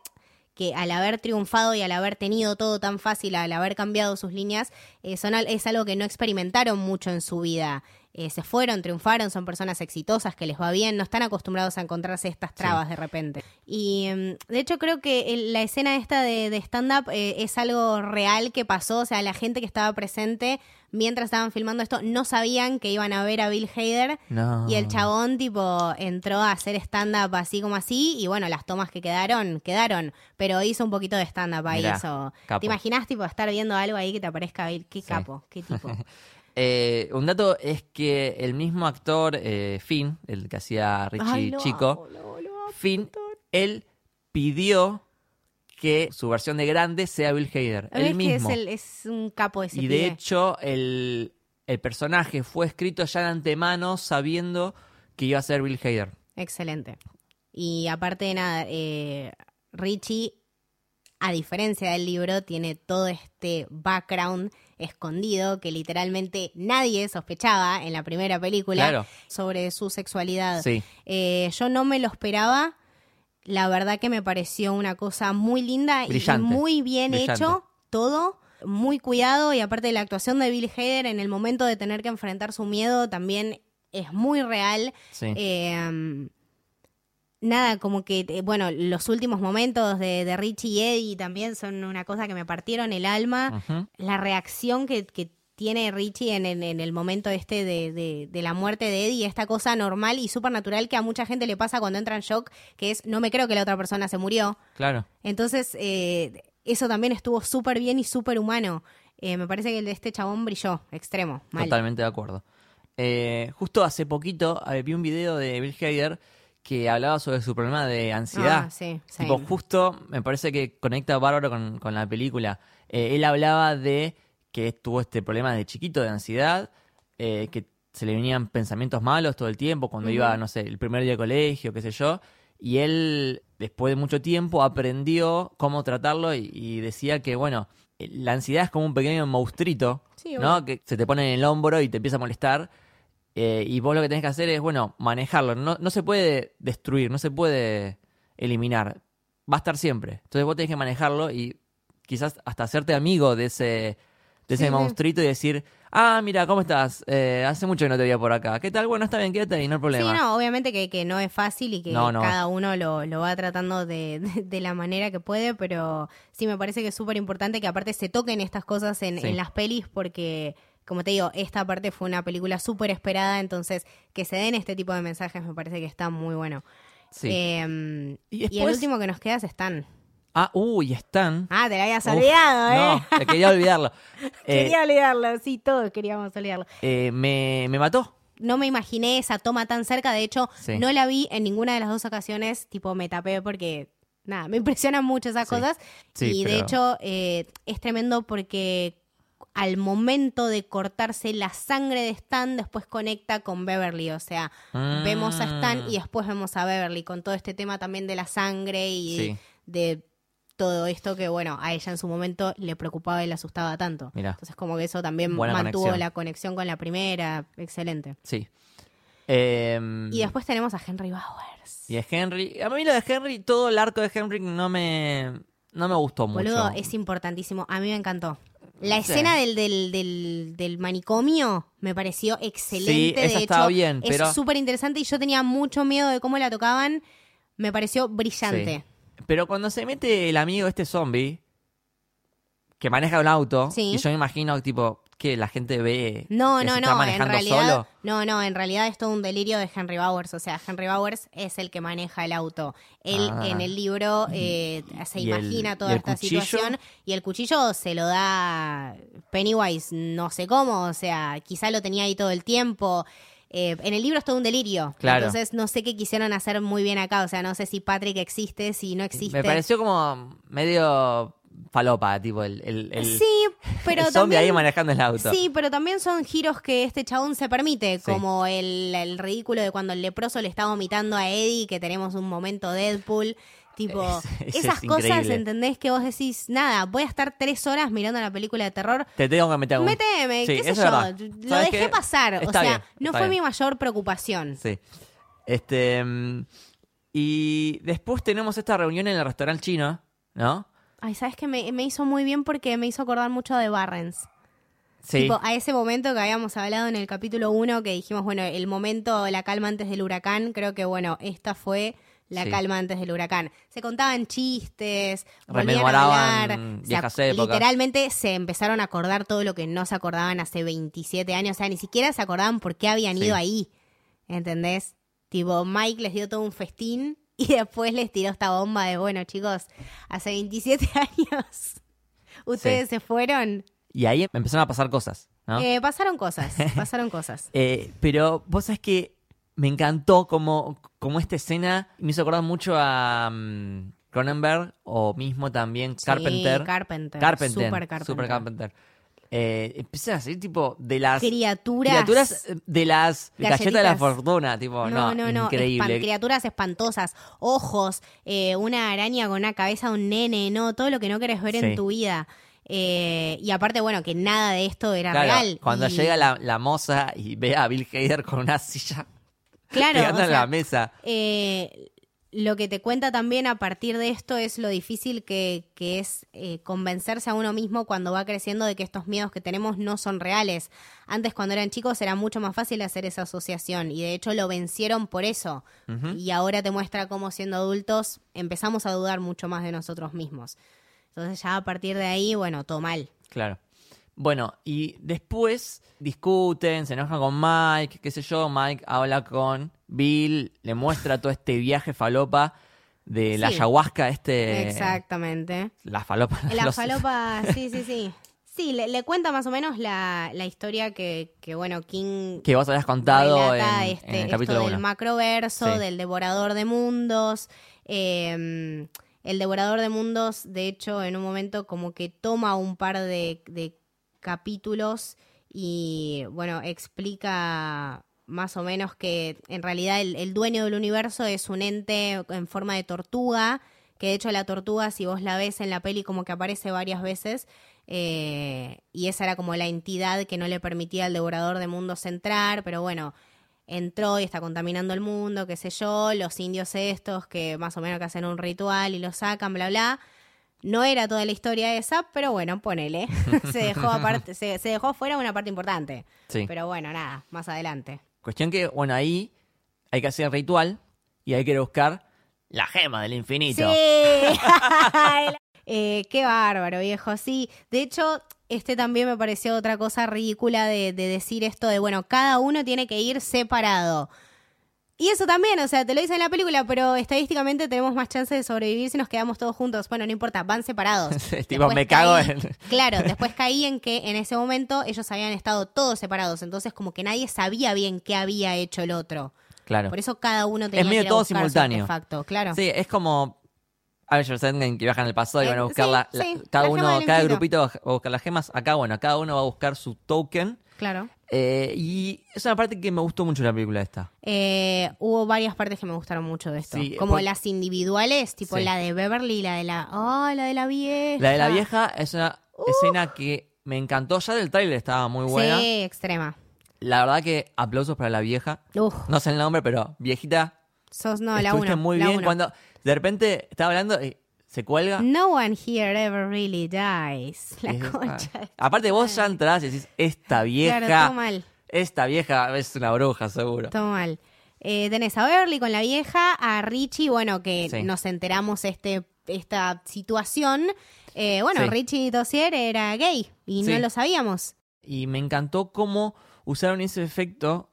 [SPEAKER 2] que al haber triunfado y al haber tenido todo tan fácil, al haber cambiado sus líneas, eh, es algo que no experimentaron mucho en su vida. Eh, se fueron, triunfaron, son personas exitosas que les va bien, no están acostumbrados a encontrarse estas trabas de repente. Y mm, de hecho creo que el- la escena esta de, de stand-up eh, es algo real que pasó, o sea, la gente que estaba presente mientras estaban filmando esto no sabían que iban a ver a Bill Hader
[SPEAKER 1] No.
[SPEAKER 2] y el chabón, tipo, entró a hacer stand-up así como así. Y bueno, las tomas que quedaron, quedaron. Pero hizo un poquito de stand-up ahí.
[SPEAKER 1] Mirá,
[SPEAKER 2] Eso.
[SPEAKER 1] capo.
[SPEAKER 2] ¿Te imaginas, tipo, estar viendo algo ahí que te aparezca Bill? Qué
[SPEAKER 1] Sí.
[SPEAKER 2] capo, qué tipo.
[SPEAKER 1] Eh, un dato es que el mismo actor, eh, Finn, el que hacía Richie
[SPEAKER 2] Ay, lo
[SPEAKER 1] Chico,
[SPEAKER 2] amo, lo- lo amo.
[SPEAKER 1] Finn, él pidió que su versión de grande sea Bill Hader.
[SPEAKER 2] Es
[SPEAKER 1] Él
[SPEAKER 2] que
[SPEAKER 1] mismo.
[SPEAKER 2] es, el- es un capo ese
[SPEAKER 1] y de hecho, el, el personaje fue escrito ya de antemano sabiendo que iba a ser Bill Hader.
[SPEAKER 2] Excelente. Y aparte de nada, eh, Richie, a diferencia del libro, tiene todo este background escondido que literalmente nadie sospechaba en la primera película
[SPEAKER 1] Claro.
[SPEAKER 2] sobre su sexualidad.
[SPEAKER 1] Sí.
[SPEAKER 2] Eh, yo no me lo esperaba. La verdad que me pareció una cosa muy linda
[SPEAKER 1] Brillante.
[SPEAKER 2] y muy bien
[SPEAKER 1] Brillante.
[SPEAKER 2] hecho todo. Muy cuidado y aparte de la actuación de Bill Hader en el momento de tener que enfrentar su miedo también es muy real.
[SPEAKER 1] Sí.
[SPEAKER 2] Eh, nada, como que, eh, bueno, los últimos momentos de, de Richie y Eddie también son una cosa que me partieron el alma. La reacción que, que tiene Richie en, en- en el momento este de, de- de la muerte de Eddie, esta cosa normal y súper natural que a mucha gente le pasa cuando entra en shock, que es, no me creo que la otra persona se murió.
[SPEAKER 1] Claro.
[SPEAKER 2] Entonces, eh, eso también estuvo súper bien y súper humano. Eh, me parece que el de este chabón brilló, extremo, mal.
[SPEAKER 1] Totalmente de acuerdo. Eh, justo hace poquito eh, vi un video de Bill Hader que hablaba sobre su problema de ansiedad.
[SPEAKER 2] Ah, sí,
[SPEAKER 1] Tipo, justo me parece que conecta bárbaro con, con la película. Eh, él hablaba de que tuvo este problema de chiquito de ansiedad, eh, que se le venían pensamientos malos todo el tiempo cuando iba, no sé, el primer día de colegio, qué sé yo. Y él, después de mucho tiempo, aprendió cómo tratarlo y, y decía que, bueno, eh, la ansiedad es como un pequeño monstruito,
[SPEAKER 2] Sí,
[SPEAKER 1] ¿no? Que se te pone en el hombro y te empieza a molestar. Eh, y vos lo que tenés que hacer es, bueno, manejarlo. No, no se puede destruir, no se puede eliminar. Va a estar siempre. Entonces vos tenés que manejarlo y quizás hasta hacerte amigo de ese, de ese
[SPEAKER 2] Sí, sí.
[SPEAKER 1] monstruito y decir, ah, mira, ¿cómo estás? Eh, hace mucho que no te veía por acá. ¿Qué tal? Bueno, está bien, quédate ahí, no hay problema.
[SPEAKER 2] Sí, no, obviamente que, que no es fácil y que
[SPEAKER 1] No, no.
[SPEAKER 2] cada uno lo, lo va tratando de, de- de la manera que puede, pero sí me parece que es súper importante que aparte se toquen estas cosas en,
[SPEAKER 1] Sí.
[SPEAKER 2] en las pelis porque, como te digo, esta parte fue una película súper esperada, entonces que se den este tipo de mensajes me parece que está muy bueno.
[SPEAKER 1] Sí.
[SPEAKER 2] Eh,
[SPEAKER 1] Y
[SPEAKER 2] y, el último que nos queda es Stan.
[SPEAKER 1] Ah, uy, están.
[SPEAKER 2] Ah, te lo habías
[SPEAKER 1] Uf,
[SPEAKER 2] olvidado, ¿eh?
[SPEAKER 1] No, te quería olvidarlo. Eh,
[SPEAKER 2] Quería olvidarlo, sí, todos queríamos olvidarlo.
[SPEAKER 1] eh, me, me mató.
[SPEAKER 2] no me imaginé esa toma tan cerca. De hecho,
[SPEAKER 1] Sí.
[SPEAKER 2] no la vi en ninguna de las dos ocasiones. Tipo, me tapé porque, nada, me impresionan mucho esas
[SPEAKER 1] Sí.
[SPEAKER 2] cosas.
[SPEAKER 1] Sí,
[SPEAKER 2] y de hecho, eh, es tremendo porque al momento de cortarse la sangre de Stan, después conecta con Beverly. O sea, vemos a Stan y después vemos a Beverly con todo este tema también de la sangre y
[SPEAKER 1] Sí.
[SPEAKER 2] de todo esto que, bueno, a ella en su momento le preocupaba y le asustaba tanto.
[SPEAKER 1] Mirá.
[SPEAKER 2] Entonces, como que eso también
[SPEAKER 1] Buena
[SPEAKER 2] mantuvo
[SPEAKER 1] conexión.
[SPEAKER 2] la conexión con la primera. Excelente.
[SPEAKER 1] Sí. Em,
[SPEAKER 2] Y después tenemos a Henry Bowers.
[SPEAKER 1] y es Henry. A mí lo de Henry, todo el arco de Henry no me, no me gustó mucho.
[SPEAKER 2] Boludo, es importantísimo. A mí me encantó. La
[SPEAKER 1] Sí.
[SPEAKER 2] escena del, del, del, del manicomio me pareció excelente.
[SPEAKER 1] Sí, esa
[SPEAKER 2] de hecho,
[SPEAKER 1] estaba bien, pero-
[SPEAKER 2] es súper interesante y yo tenía mucho miedo de cómo la tocaban. Me pareció brillante.
[SPEAKER 1] Sí. Pero cuando se mete el amigo este zombie que maneja un auto,
[SPEAKER 2] Sí.
[SPEAKER 1] y yo me imagino, tipo, que la gente ve
[SPEAKER 2] No,
[SPEAKER 1] que
[SPEAKER 2] no,
[SPEAKER 1] se
[SPEAKER 2] no, en realidad,
[SPEAKER 1] solo.
[SPEAKER 2] no, no, en realidad es todo un delirio de Henry Bowers, o sea, Henry Bowers es el que maneja el auto. Él
[SPEAKER 1] Ah.
[SPEAKER 2] en el libro eh, se
[SPEAKER 1] ¿Y el-
[SPEAKER 2] imagina toda esta
[SPEAKER 1] cuchillo?
[SPEAKER 2] situación y el cuchillo se lo da Pennywise, no sé cómo, o sea, quizá lo tenía ahí todo el tiempo. Eh, en el libro es todo un delirio,
[SPEAKER 1] Claro.
[SPEAKER 2] entonces no sé qué quisieron hacer muy bien acá, o sea, no sé si Patrick existe, si no existe.
[SPEAKER 1] Me pareció como medio falopa, tipo, el, el, el,
[SPEAKER 2] sí, pero
[SPEAKER 1] el zombie
[SPEAKER 2] también...
[SPEAKER 1] ahí manejando el auto.
[SPEAKER 2] Sí, pero también son giros que este chabón se permite,
[SPEAKER 1] Sí.
[SPEAKER 2] como el, el ridículo de cuando el leproso le está vomitando a Eddie, que tenemos un momento Deadpool. Tipo, esas
[SPEAKER 1] es
[SPEAKER 2] cosas,
[SPEAKER 1] increíble.
[SPEAKER 2] ¿entendés? Que vos decís, nada, voy a estar tres horas mirando la película de terror.
[SPEAKER 1] Te tengo que meter un...
[SPEAKER 2] Méteme,
[SPEAKER 1] Sí,
[SPEAKER 2] qué sé yo.
[SPEAKER 1] verdad.
[SPEAKER 2] Lo
[SPEAKER 1] ¿Sabes
[SPEAKER 2] dejé pasar. o sea,
[SPEAKER 1] bien,
[SPEAKER 2] no fue
[SPEAKER 1] bien.
[SPEAKER 2] mi mayor preocupación.
[SPEAKER 1] Sí. Este... mm, Y después tenemos esta reunión en el restaurante chino, ¿no?
[SPEAKER 2] Ay, ¿sabes qué? Me, me hizo muy bien porque me hizo acordar mucho de Barrens.
[SPEAKER 1] Sí.
[SPEAKER 2] Tipo, a ese momento que habíamos hablado en el capítulo 1, que dijimos, bueno, el momento, la calma antes del huracán, creo que, bueno, esta fue la
[SPEAKER 1] Sí.
[SPEAKER 2] calma antes del huracán. Se contaban chistes, a
[SPEAKER 1] Rememoraban
[SPEAKER 2] hablar. o sea,
[SPEAKER 1] viejas épocas.
[SPEAKER 2] literalmente se empezaron a acordar todo lo que no se acordaban hace 27 años. O sea, ni siquiera se acordaban por qué habían
[SPEAKER 1] Sí.
[SPEAKER 2] ido ahí. ¿Entendés? Tipo, Mike les dio todo un festín y después les tiró esta bomba de, bueno, chicos, hace 27 años ustedes se fueron.
[SPEAKER 1] Y ahí empezaron a pasar cosas, ¿no?
[SPEAKER 2] Eh, pasaron cosas, pasaron cosas.
[SPEAKER 1] Eh, pero vos sabés que me encantó como, como esta escena me hizo acordar mucho a mm, Cronenberg o mismo también Carpenter.
[SPEAKER 2] Sí, Carpenter.
[SPEAKER 1] Carpenter.
[SPEAKER 2] Super Carpenter.
[SPEAKER 1] Super Carpenter. Eh, empiezan a salir tipo de las
[SPEAKER 2] Criaturas.
[SPEAKER 1] criaturas eh, de las galletas de la fortuna, tipo, no,
[SPEAKER 2] No, no, no.
[SPEAKER 1] increíble.
[SPEAKER 2] espan- criaturas espantosas, ojos, eh, una araña con una cabeza de un nene, no, todo lo que no querés ver
[SPEAKER 1] Sí.
[SPEAKER 2] en tu vida. Eh, y aparte, bueno, que nada de esto era
[SPEAKER 1] Claro,
[SPEAKER 2] real.
[SPEAKER 1] cuando
[SPEAKER 2] Y-
[SPEAKER 1] llega la, la moza y ve a Bill Hader con una silla
[SPEAKER 2] claro,
[SPEAKER 1] pegando
[SPEAKER 2] o
[SPEAKER 1] en la mesa.
[SPEAKER 2] eh, lo que te cuenta también a partir de esto es lo difícil que, que es eh, convencerse a uno mismo cuando va creciendo de que estos miedos que tenemos no son reales. Antes cuando eran chicos era mucho más fácil hacer esa asociación y de hecho lo vencieron por eso. Y ahora te muestra cómo siendo adultos empezamos a dudar mucho más de nosotros mismos. Entonces ya a partir de ahí, bueno, todo mal.
[SPEAKER 1] Claro. Bueno, y después discuten, se enojan con Mike, qué sé yo. Mike habla con Bill, le muestra todo este viaje falopa de la
[SPEAKER 2] Sí.
[SPEAKER 1] ayahuasca, este.
[SPEAKER 2] Exactamente.
[SPEAKER 1] La falopa.
[SPEAKER 2] La
[SPEAKER 1] los-
[SPEAKER 2] falopa, sí, sí, sí. Sí, le, le cuenta más o menos la, la historia que, que, bueno, King
[SPEAKER 1] Que vos habías contado en, en
[SPEAKER 2] este,
[SPEAKER 1] el capítulo
[SPEAKER 2] esto del
[SPEAKER 1] 1.
[SPEAKER 2] macroverso,
[SPEAKER 1] Sí.
[SPEAKER 2] del devorador de mundos. Eh, el devorador de mundos, de hecho, en un momento como que toma un par de, de capítulos y, bueno, explica más o menos que en realidad el, el dueño del universo es un ente en forma de tortuga, que de hecho la tortuga, si vos la ves en la peli, como que aparece varias veces, eh, y esa era como la entidad que no le permitía al devorador de mundos entrar, pero bueno, entró y está contaminando el mundo, qué sé yo, los indios estos que más o menos que hacen un ritual y lo sacan, bla, bla. No era toda la historia esa, pero bueno, ponele. se dejó aparte, se, se dejó fuera una parte importante.
[SPEAKER 1] Sí.
[SPEAKER 2] Pero bueno, nada, más adelante.
[SPEAKER 1] Cuestión que, bueno, ahí hay que hacer el ritual y hay que ir a buscar la gema del infinito.
[SPEAKER 2] Sí. Eh, qué bárbaro, viejo. Sí, de hecho, este también me pareció otra cosa ridícula de, de decir esto de, bueno, cada uno tiene que ir separado. Y eso también, o sea, te lo dice en la película, pero estadísticamente tenemos más chance de sobrevivir si nos quedamos todos juntos. Bueno, no importa, van separados.
[SPEAKER 1] tipo, me cago
[SPEAKER 2] caí-
[SPEAKER 1] en...
[SPEAKER 2] Claro, después caí en que en ese momento ellos habían estado todos separados, entonces como que nadie sabía bien qué había hecho el otro.
[SPEAKER 1] Claro.
[SPEAKER 2] Por eso cada uno tenía
[SPEAKER 1] medio
[SPEAKER 2] que ir a
[SPEAKER 1] todo
[SPEAKER 2] buscar su
[SPEAKER 1] simultáneo.
[SPEAKER 2] artefacto, claro.
[SPEAKER 1] Sí, es como Avengers Endgame que viajan al pasado y
[SPEAKER 2] Eh,
[SPEAKER 1] van a buscar
[SPEAKER 2] sí,
[SPEAKER 1] la, la-
[SPEAKER 2] sí,
[SPEAKER 1] cada
[SPEAKER 2] la
[SPEAKER 1] uno, cada grupito va a buscar las gemas. Acá, bueno, cada uno va a buscar su token.
[SPEAKER 2] Claro.
[SPEAKER 1] Eh, y es una parte que me gustó mucho de la película esta.
[SPEAKER 2] Eh, hubo varias partes que me gustaron mucho de esto.
[SPEAKER 1] Sí,
[SPEAKER 2] como
[SPEAKER 1] por-
[SPEAKER 2] las individuales, tipo
[SPEAKER 1] Sí.
[SPEAKER 2] la de Beverly la de la. ¡Oh, la de la vieja!
[SPEAKER 1] La de la vieja es una escena que me encantó. Ya del tráiler estaba muy buena.
[SPEAKER 2] Sí, extrema.
[SPEAKER 1] La verdad que aplausos para la vieja.
[SPEAKER 2] Uf,
[SPEAKER 1] No sé el nombre, pero viejita.
[SPEAKER 2] sos no, la uno.
[SPEAKER 1] muy
[SPEAKER 2] la
[SPEAKER 1] bien.
[SPEAKER 2] uno.
[SPEAKER 1] Cuando de repente estaba hablando y se cuelga.
[SPEAKER 2] No one here ever really dies. La concha.
[SPEAKER 1] ah. Aparte vos ya entrás y decís, esta vieja,
[SPEAKER 2] Claro, todo mal.
[SPEAKER 1] esta vieja es una bruja seguro.
[SPEAKER 2] Todo mal. Eh, tenés a Beverly con la vieja, a Richie, bueno, que
[SPEAKER 1] Sí.
[SPEAKER 2] nos enteramos este esta situación. Eh, bueno,
[SPEAKER 1] Sí.
[SPEAKER 2] Richie Dossier era gay y
[SPEAKER 1] Sí.
[SPEAKER 2] no lo sabíamos.
[SPEAKER 1] Y me encantó cómo usaron ese efecto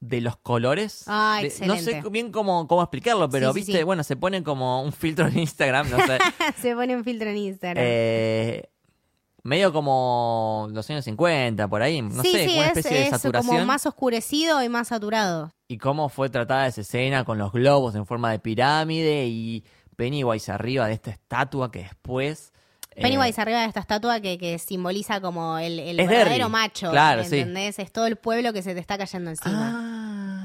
[SPEAKER 1] de los colores.
[SPEAKER 2] Ah,
[SPEAKER 1] De- no sé bien cómo, cómo explicarlo, pero
[SPEAKER 2] Sí, sí,
[SPEAKER 1] viste,
[SPEAKER 2] sí.
[SPEAKER 1] bueno, se pone como un filtro en Instagram, no sé.
[SPEAKER 2] Se pone un filtro en Instagram.
[SPEAKER 1] eh, medio como los años 50, por ahí, no sé, una
[SPEAKER 2] es,
[SPEAKER 1] especie de saturación.
[SPEAKER 2] como más oscurecido y más saturado.
[SPEAKER 1] Y cómo fue tratada esa escena con los globos en forma de pirámide y Pennywise arriba de esta estatua que después... eh,
[SPEAKER 2] Pennywise arriba de esta estatua que, que simboliza como el, el verdadero
[SPEAKER 1] Derry.
[SPEAKER 2] macho,
[SPEAKER 1] Claro, sí.
[SPEAKER 2] ¿entendés? Es todo el pueblo que se te está cayendo encima.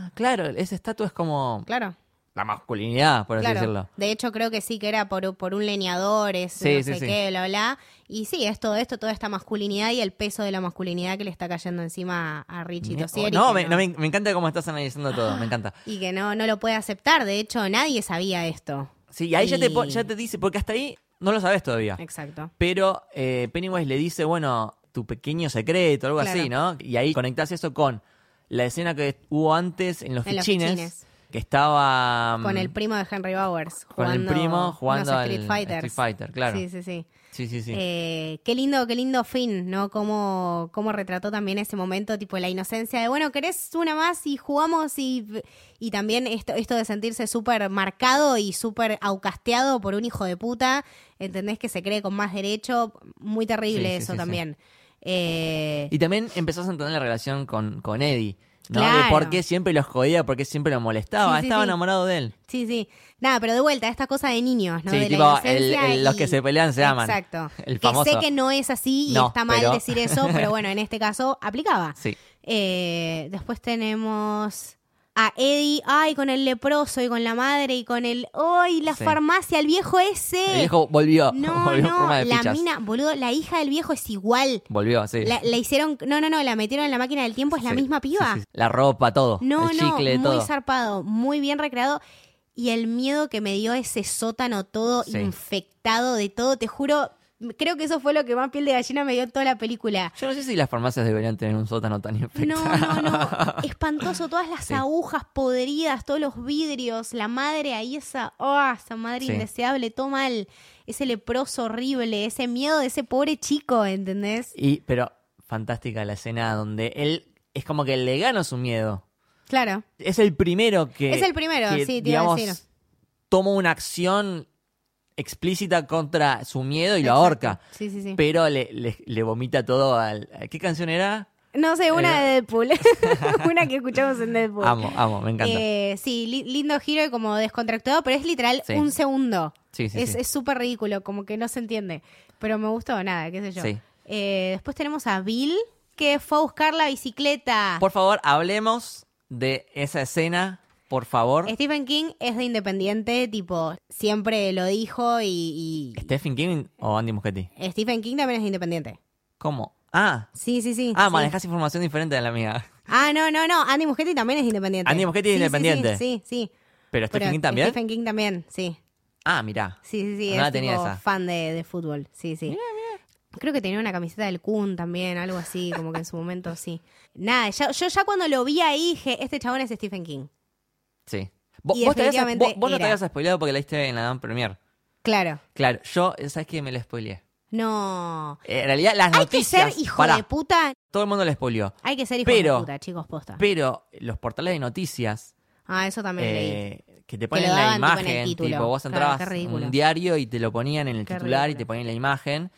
[SPEAKER 1] Ah, claro, esa estatua es como
[SPEAKER 2] Claro,
[SPEAKER 1] la masculinidad, por así decirlo.
[SPEAKER 2] De hecho, creo que sí que era por, por un leñador, es
[SPEAKER 1] Sí,
[SPEAKER 2] no
[SPEAKER 1] sí,
[SPEAKER 2] sé
[SPEAKER 1] sí.
[SPEAKER 2] qué, bla, bla. Y sí, es todo esto, toda esta masculinidad y el peso de la masculinidad que le está cayendo encima a Richie Tossier. y
[SPEAKER 1] no,
[SPEAKER 2] que
[SPEAKER 1] me, no, me, me encanta cómo estás analizando todo, me encanta.
[SPEAKER 2] Y que no, no lo puede aceptar. De hecho, nadie sabía esto.
[SPEAKER 1] Sí, y ahí ya, te, ya te dice, porque hasta ahí no lo sabes todavía.
[SPEAKER 2] Exacto.
[SPEAKER 1] Pero eh, Pennywise le dice, bueno, tu pequeño secreto, algo
[SPEAKER 2] Claro.
[SPEAKER 1] así, ¿no? Y ahí conectás eso con la escena que hubo antes en los
[SPEAKER 2] En los
[SPEAKER 1] fichines, que estaba... mm,
[SPEAKER 2] Con el primo de Henry Bowers.
[SPEAKER 1] con el primo jugando al
[SPEAKER 2] Street.
[SPEAKER 1] Street Fighter, claro.
[SPEAKER 2] Sí, sí, sí.
[SPEAKER 1] Sí, sí, sí.
[SPEAKER 2] Eh, qué lindo, qué lindo fin, ¿no? Cómo, cómo retrató también ese momento, tipo la inocencia de, bueno, ¿querés una más y jugamos? Y, y también esto, esto de sentirse súper marcado y súper aucasteado por un hijo de puta, ¿entendés? Que se cree con más derecho. Muy terrible
[SPEAKER 1] Sí,
[SPEAKER 2] eso
[SPEAKER 1] sí, sí.
[SPEAKER 2] también. Eh,
[SPEAKER 1] Y también empezás a entender la relación con, con Eddie, ¿no?
[SPEAKER 2] Claro.
[SPEAKER 1] De por qué siempre los jodía, por qué siempre lo molestaba.
[SPEAKER 2] Sí, sí,
[SPEAKER 1] Estaba
[SPEAKER 2] sí.
[SPEAKER 1] enamorado de él.
[SPEAKER 2] Sí, sí. Nada, pero de vuelta, esta cosa de niños, ¿no?
[SPEAKER 1] Sí,
[SPEAKER 2] de
[SPEAKER 1] tipo,
[SPEAKER 2] la
[SPEAKER 1] el- los que se pelean se aman.
[SPEAKER 2] Exacto.
[SPEAKER 1] El
[SPEAKER 2] que
[SPEAKER 1] famoso.
[SPEAKER 2] sé que no es así y
[SPEAKER 1] No,
[SPEAKER 2] está mal
[SPEAKER 1] pero-
[SPEAKER 2] decir eso, pero bueno, en este caso aplicaba.
[SPEAKER 1] Sí.
[SPEAKER 2] Eh, después tenemos a Eddie, ay, con el leproso y con la madre y con el, ay, la
[SPEAKER 1] Sí.
[SPEAKER 2] farmacia, el viejo ese.
[SPEAKER 1] El viejo volvió.
[SPEAKER 2] No,
[SPEAKER 1] volvió
[SPEAKER 2] no,
[SPEAKER 1] forma de
[SPEAKER 2] la
[SPEAKER 1] fichas.
[SPEAKER 2] mina, boludo, la hija del viejo es igual.
[SPEAKER 1] Volvió, sí.
[SPEAKER 2] La, la hicieron, no, no, no, la metieron en la máquina del tiempo, es la
[SPEAKER 1] Sí,
[SPEAKER 2] misma piba.
[SPEAKER 1] sí. La ropa, todo.
[SPEAKER 2] No,
[SPEAKER 1] el
[SPEAKER 2] no, muy
[SPEAKER 1] todo.
[SPEAKER 2] zarpado, muy bien recreado. Y el miedo que me dio ese sótano todo infectado de todo, te juro, creo que eso fue lo que más piel de gallina me dio en toda la película.
[SPEAKER 1] Yo no sé si las farmacias deberían tener un sótano tan infectado.
[SPEAKER 2] No, no, no, espantoso, todas las
[SPEAKER 1] Sí.
[SPEAKER 2] agujas podridas, todos los vidrios, la madre ahí, esa, oh, esa madre
[SPEAKER 1] Sí.
[SPEAKER 2] indeseable, todo mal, ese leproso horrible, ese miedo de ese pobre chico, ¿entendés?
[SPEAKER 1] Y, pero fantástica la escena donde él es como que le gana su miedo.
[SPEAKER 2] Claro,
[SPEAKER 1] Es el primero que.
[SPEAKER 2] Es el primero,
[SPEAKER 1] que,
[SPEAKER 2] sí, te iba a
[SPEAKER 1] digamos,
[SPEAKER 2] decir.
[SPEAKER 1] Toma una acción explícita contra su miedo y lo
[SPEAKER 2] Exacto.
[SPEAKER 1] ahorca.
[SPEAKER 2] Sí, sí, sí.
[SPEAKER 1] Pero le, le, le vomita todo al. ¿Qué canción era?
[SPEAKER 2] No sé, una
[SPEAKER 1] Eh,
[SPEAKER 2] de Deadpool, una que escuchamos en Deadpool.
[SPEAKER 1] Amo, amo, me encanta.
[SPEAKER 2] Eh, sí, li- lindo giro y como descontracturado, pero es literal
[SPEAKER 1] Sí.
[SPEAKER 2] un segundo.
[SPEAKER 1] Sí, sí,
[SPEAKER 2] es súper ridículo, como que no se entiende. Pero me gustó, nada, qué sé yo.
[SPEAKER 1] Sí.
[SPEAKER 2] Eh, después tenemos a Bill, que fue a buscar la bicicleta.
[SPEAKER 1] Por favor, hablemos de esa escena, por favor.
[SPEAKER 2] Stephen King es de independiente, tipo, siempre lo dijo y, y
[SPEAKER 1] ¿Stephen King o Andy Muschietti?
[SPEAKER 2] Stephen King también es independiente.
[SPEAKER 1] ¿Cómo? Ah,
[SPEAKER 2] Sí, sí, sí.
[SPEAKER 1] ah,
[SPEAKER 2] sí.
[SPEAKER 1] manejas información diferente de la mía.
[SPEAKER 2] Ah, no, no, no. Andy Muschietti también es independiente.
[SPEAKER 1] Andy Muschietti es
[SPEAKER 2] Sí,
[SPEAKER 1] independiente.
[SPEAKER 2] Sí, sí. sí.
[SPEAKER 1] ¿Pero Stephen
[SPEAKER 2] Pero
[SPEAKER 1] King también?
[SPEAKER 2] Stephen King también, sí.
[SPEAKER 1] Ah, mirá.
[SPEAKER 2] Sí, sí, sí,
[SPEAKER 1] No
[SPEAKER 2] es
[SPEAKER 1] la tenía esa.
[SPEAKER 2] fan de, de fútbol. Sí, sí. Creo que tenía una camiseta del Kun también, algo así, como que en su momento sí. Nada, ya- yo ya cuando lo vi ahí dije, este chabón es Stephen King.
[SPEAKER 1] Sí. Vos,
[SPEAKER 2] Y
[SPEAKER 1] vos te habías- vos- vos no te habías spoileado porque la viste en la Dan Premier.
[SPEAKER 2] Claro.
[SPEAKER 1] Claro, yo, ¿sabes qué? Me la spoileé.
[SPEAKER 2] No.
[SPEAKER 1] Eh, En realidad, las
[SPEAKER 2] Hay que
[SPEAKER 1] noticias.
[SPEAKER 2] ser hijo
[SPEAKER 1] pará,
[SPEAKER 2] de puta.
[SPEAKER 1] todo el mundo la spoileó.
[SPEAKER 2] Hay que ser hijo
[SPEAKER 1] Pero-
[SPEAKER 2] de puta, chicos, posta.
[SPEAKER 1] Pero los portales de noticias
[SPEAKER 2] Ah, eso también leí.
[SPEAKER 1] eh, que te ponen la
[SPEAKER 2] daban, tipo, en el
[SPEAKER 1] imagen, tipo, vos entrabas un diario y te lo ponían en el
[SPEAKER 2] Qué
[SPEAKER 1] titular y te ponían la imagen.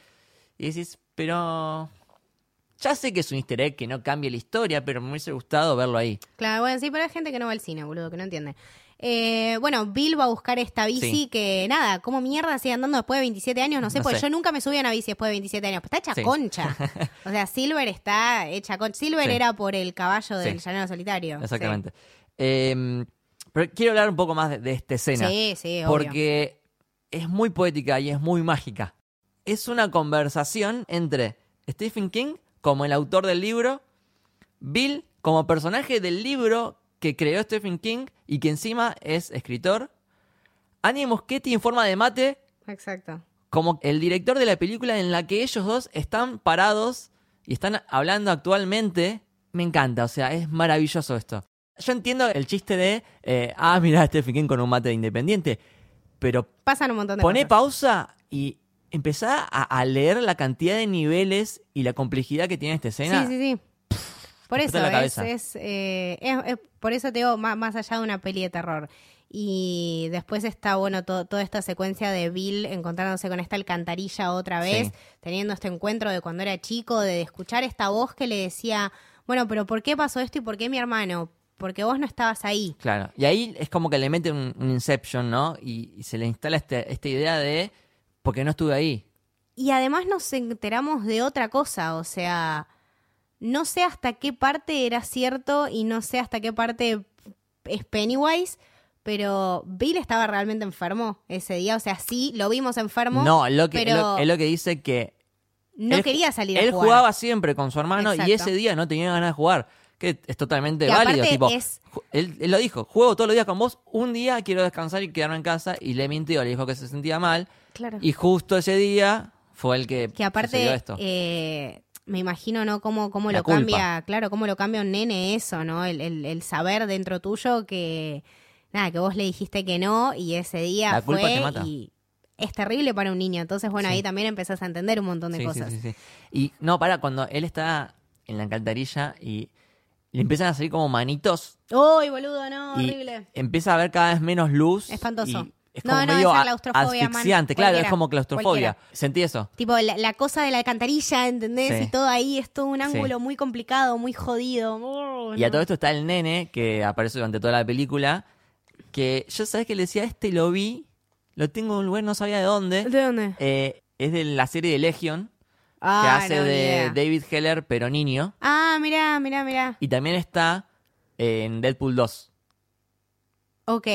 [SPEAKER 1] Y decís, pero. Ya sé que es un easter egg que no cambia la historia, pero me hubiese gustado verlo ahí.
[SPEAKER 2] Claro, bueno, sí, pero hay gente que no va al cine, boludo, que no entiende. Eh, bueno, Bill va a buscar esta bici
[SPEAKER 1] Sí.
[SPEAKER 2] que, nada, ¿cómo mierda sigue andando después de 27 años? No sé,
[SPEAKER 1] No
[SPEAKER 2] porque
[SPEAKER 1] sé.
[SPEAKER 2] yo nunca me subí a una bici después de 27 años. Pero está hecha
[SPEAKER 1] Sí.
[SPEAKER 2] concha. O sea, Silver está hecha concha. Silver
[SPEAKER 1] Sí.
[SPEAKER 2] era por el caballo del llanero solitario.
[SPEAKER 1] Exactamente. Eh, pero quiero hablar un poco más de, de esta escena.
[SPEAKER 2] sí, sí, obvio.
[SPEAKER 1] porque es muy poética y es muy mágica. Es una conversación entre Stephen King como el autor del libro, Bill como personaje del libro que creó Stephen King y que encima es escritor, Annie Muschietti en forma de mate
[SPEAKER 2] Exacto.
[SPEAKER 1] como el director de la película en la que ellos dos están parados y están hablando actualmente. Me encanta, o sea, es maravilloso esto. Yo entiendo el chiste de, eh, ah, mira, Stephen King con un mate de independiente, pero
[SPEAKER 2] Pasan un montón de
[SPEAKER 1] Poné
[SPEAKER 2] cosas.
[SPEAKER 1] pausa y empezá a, a leer la cantidad de niveles y la complejidad que tiene esta escena.
[SPEAKER 2] Sí, sí, sí. Por eso, es, es, eh, es- es- por eso te digo, más, más allá de una peli de terror. Y después está, bueno, to- toda esta secuencia de Bill encontrándose con esta alcantarilla otra vez,
[SPEAKER 1] Sí.
[SPEAKER 2] teniendo este encuentro de cuando era chico, de escuchar esta voz que le decía, bueno, pero ¿por qué pasó esto y por qué mi hermano? Porque vos no estabas ahí.
[SPEAKER 1] Claro. Y ahí es como que le mete un, un Inception, ¿no? Y, y se le instala este- esta idea de, porque no estuve ahí.
[SPEAKER 2] Y además nos enteramos de otra cosa, o sea, no sé hasta qué parte era cierto y no sé hasta qué parte es Pennywise, pero Bill estaba realmente enfermo ese día, o sea, sí, lo vimos enfermo.
[SPEAKER 1] No, lo que,
[SPEAKER 2] pero
[SPEAKER 1] lo- es lo que dice que
[SPEAKER 2] no
[SPEAKER 1] él-
[SPEAKER 2] quería salir a
[SPEAKER 1] él
[SPEAKER 2] jugar.
[SPEAKER 1] jugaba siempre con su hermano y ese día no tenía ganas de jugar. Que es totalmente
[SPEAKER 2] Y
[SPEAKER 1] válido. Tipo,
[SPEAKER 2] es-
[SPEAKER 1] él lo dijo, juego todos los días con vos, un día quiero descansar y quedarme en casa. Y le mintió, le dijo que se sentía mal.
[SPEAKER 2] Claro.
[SPEAKER 1] Y justo ese día fue el que,
[SPEAKER 2] que aparte
[SPEAKER 1] esto.
[SPEAKER 2] eh, me imagino no cómo, cómo
[SPEAKER 1] La
[SPEAKER 2] lo
[SPEAKER 1] culpa.
[SPEAKER 2] cambia claro cómo lo cambia un nene eso no el, el- el saber dentro tuyo que nada que vos le dijiste que no y ese día
[SPEAKER 1] La culpa
[SPEAKER 2] fue
[SPEAKER 1] te mata.
[SPEAKER 2] y es terrible para un niño entonces bueno
[SPEAKER 1] Sí.
[SPEAKER 2] ahí también empezás a entender un montón de
[SPEAKER 1] Sí,
[SPEAKER 2] cosas
[SPEAKER 1] sí, sí. Y no, para, cuando él está en la alcantarilla y le empiezan a salir como manitos
[SPEAKER 2] uy boludo no horrible
[SPEAKER 1] empieza a ver cada vez menos luz.
[SPEAKER 2] Espantoso.
[SPEAKER 1] y es
[SPEAKER 2] No,
[SPEAKER 1] como
[SPEAKER 2] no,
[SPEAKER 1] medio
[SPEAKER 2] esa
[SPEAKER 1] a-
[SPEAKER 2] claustrofobia, man.
[SPEAKER 1] asfixiante, claro, es como claustrofobia.
[SPEAKER 2] cualquiera.
[SPEAKER 1] Sentí eso.
[SPEAKER 2] tipo la, la cosa de la alcantarilla ¿entendés?
[SPEAKER 1] Sí.
[SPEAKER 2] y todo ahí es todo un
[SPEAKER 1] Sí.
[SPEAKER 2] ángulo muy complicado muy jodido Oh,
[SPEAKER 1] Y a
[SPEAKER 2] no.
[SPEAKER 1] todo esto está el nene que aparece durante toda la película. Que yo sabes que le decía, este lo vi, lo tengo en un lugar, no sabía de dónde.
[SPEAKER 2] ¿de dónde?
[SPEAKER 1] Eh, es de la serie de Legion, que
[SPEAKER 2] Ah,
[SPEAKER 1] hace
[SPEAKER 2] no, ni
[SPEAKER 1] de. David Heller, pero niño.
[SPEAKER 2] ah mirá mirá mirá
[SPEAKER 1] Y también está en Deadpool 2.
[SPEAKER 2] Ok.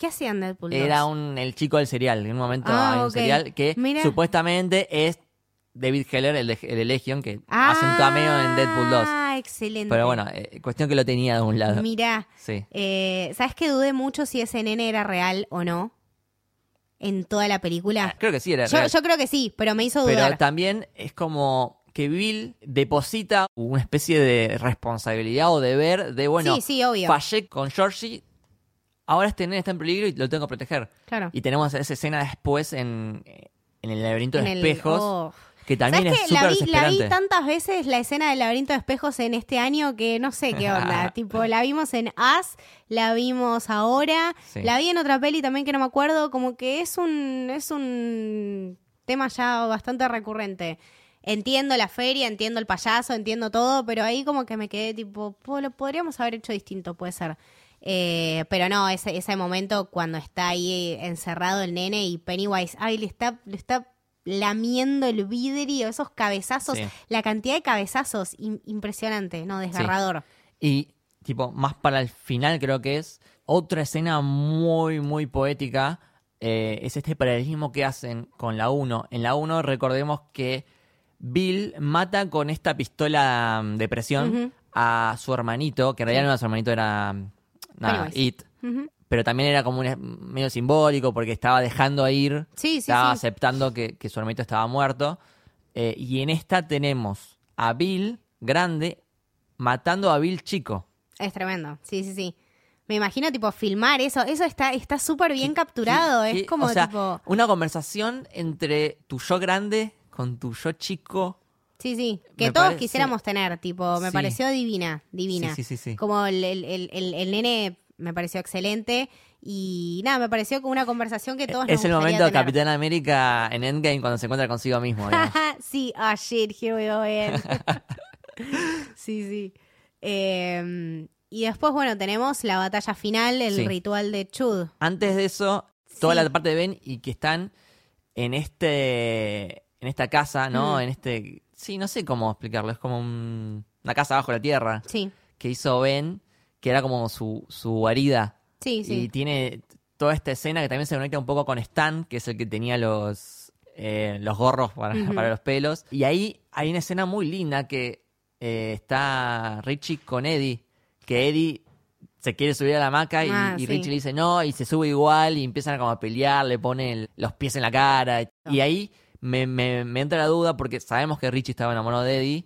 [SPEAKER 2] ¿Qué hacían Deadpool 2?
[SPEAKER 1] Era un, el chico del serial. En un momento
[SPEAKER 2] Ah,
[SPEAKER 1] hay un serial que
[SPEAKER 2] Mira.
[SPEAKER 1] supuestamente es David Heller, el de, el de Legion, que hace un cameo en Deadpool 2.
[SPEAKER 2] Ah, excelente.
[SPEAKER 1] Pero bueno, eh, cuestión que lo tenía de un lado.
[SPEAKER 2] Mirá,
[SPEAKER 1] Sí.
[SPEAKER 2] eh, ¿sabes que dudé mucho si ese nene era real o no? En toda la película.
[SPEAKER 1] Creo que sí era
[SPEAKER 2] Yo,
[SPEAKER 1] real.
[SPEAKER 2] yo creo que sí, pero me hizo
[SPEAKER 1] Pero
[SPEAKER 2] dudar.
[SPEAKER 1] también es como que Bill deposita una especie de responsabilidad o deber de, bueno,
[SPEAKER 2] sí, sí, obvio.
[SPEAKER 1] fallé con Georgie, ahora este nene está en peligro y lo tengo que proteger.
[SPEAKER 2] Claro.
[SPEAKER 1] Y tenemos esa escena después en, en el laberinto
[SPEAKER 2] En
[SPEAKER 1] de
[SPEAKER 2] el-
[SPEAKER 1] espejos,
[SPEAKER 2] oh.
[SPEAKER 1] que también
[SPEAKER 2] ¿Sabes
[SPEAKER 1] es
[SPEAKER 2] qué? La vi, la vi tantas veces la escena del laberinto de espejos en este año que no sé qué onda. tipo, la vimos en As, la vimos ahora,
[SPEAKER 1] Sí.
[SPEAKER 2] la vi en otra peli también que no me acuerdo. Como que es un, es un tema ya bastante recurrente. Entiendo la feria, entiendo el payaso, entiendo todo, pero ahí como que me quedé tipo, "Po, lo podríamos haber hecho distinto, puede ser. Eh, pero no, ese, ese momento cuando está ahí encerrado el nene y Pennywise, ay, le está, le está lamiendo el vidrio, esos cabezazos,
[SPEAKER 1] Sí.
[SPEAKER 2] la cantidad de cabezazos, im- impresionante, no, desgarrador.
[SPEAKER 1] Y, tipo, más para el final creo que es otra escena muy, muy poética. eh, es este paralelismo que hacen con la 1. En la 1 recordemos que Bill mata con esta pistola mm, de presión a su hermanito, que en realidad no era su hermanito, era nada. It. Pero también era como un medio simbólico porque estaba dejando ir,
[SPEAKER 2] Sí, sí,
[SPEAKER 1] estaba
[SPEAKER 2] sí.
[SPEAKER 1] aceptando que, que su hermanito estaba muerto. Eh, y en esta tenemos a Bill grande matando a Bill chico.
[SPEAKER 2] Es tremendo, sí, sí, sí. Me imagino, tipo, filmar eso. Eso está está súper bien capturado. Es como,
[SPEAKER 1] o sea,
[SPEAKER 2] tipo...
[SPEAKER 1] una conversación entre tu yo grande con tu yo chico.
[SPEAKER 2] Sí, sí. Que
[SPEAKER 1] me
[SPEAKER 2] todos
[SPEAKER 1] parece-
[SPEAKER 2] quisiéramos tener, tipo, me
[SPEAKER 1] Sí.
[SPEAKER 2] pareció divina, divina.
[SPEAKER 1] Sí, sí, sí, sí.
[SPEAKER 2] Como el, el, el, el- nene me pareció excelente. Y nada, me pareció como una conversación que todos
[SPEAKER 1] es
[SPEAKER 2] nos
[SPEAKER 1] el momento de. Capitán América en Endgame cuando se encuentra consigo mismo.
[SPEAKER 2] sí, ah, shit, here we go again. sí, sí. Eh, y después, bueno, tenemos la batalla final, el
[SPEAKER 1] Sí.
[SPEAKER 2] ritual de Chud.
[SPEAKER 1] Antes de eso, toda
[SPEAKER 2] Sí.
[SPEAKER 1] la parte de Ben y que están en este en esta casa, ¿no?
[SPEAKER 2] Mm.
[SPEAKER 1] En este sí, no sé cómo explicarlo, es como un- una casa bajo la tierra
[SPEAKER 2] Sí,
[SPEAKER 1] que hizo Ben, que era como su su guarida
[SPEAKER 2] sí,
[SPEAKER 1] y
[SPEAKER 2] sí.
[SPEAKER 1] tiene toda esta escena que también se conecta un poco con Stan, que es el que tenía los eh, los gorros para,
[SPEAKER 2] Ujú.
[SPEAKER 1] para los pelos. Y ahí hay una escena muy linda que eh, está Richie con Eddie, que Eddie se quiere subir a la hamaca y,
[SPEAKER 2] Ah,
[SPEAKER 1] y
[SPEAKER 2] sí.
[SPEAKER 1] Richie le dice no, y se sube igual y empiezan como a pelear, le ponen los pies en la cara. Y ahí me, me- me entra la duda porque sabemos que Richie estaba enamorado de Eddie.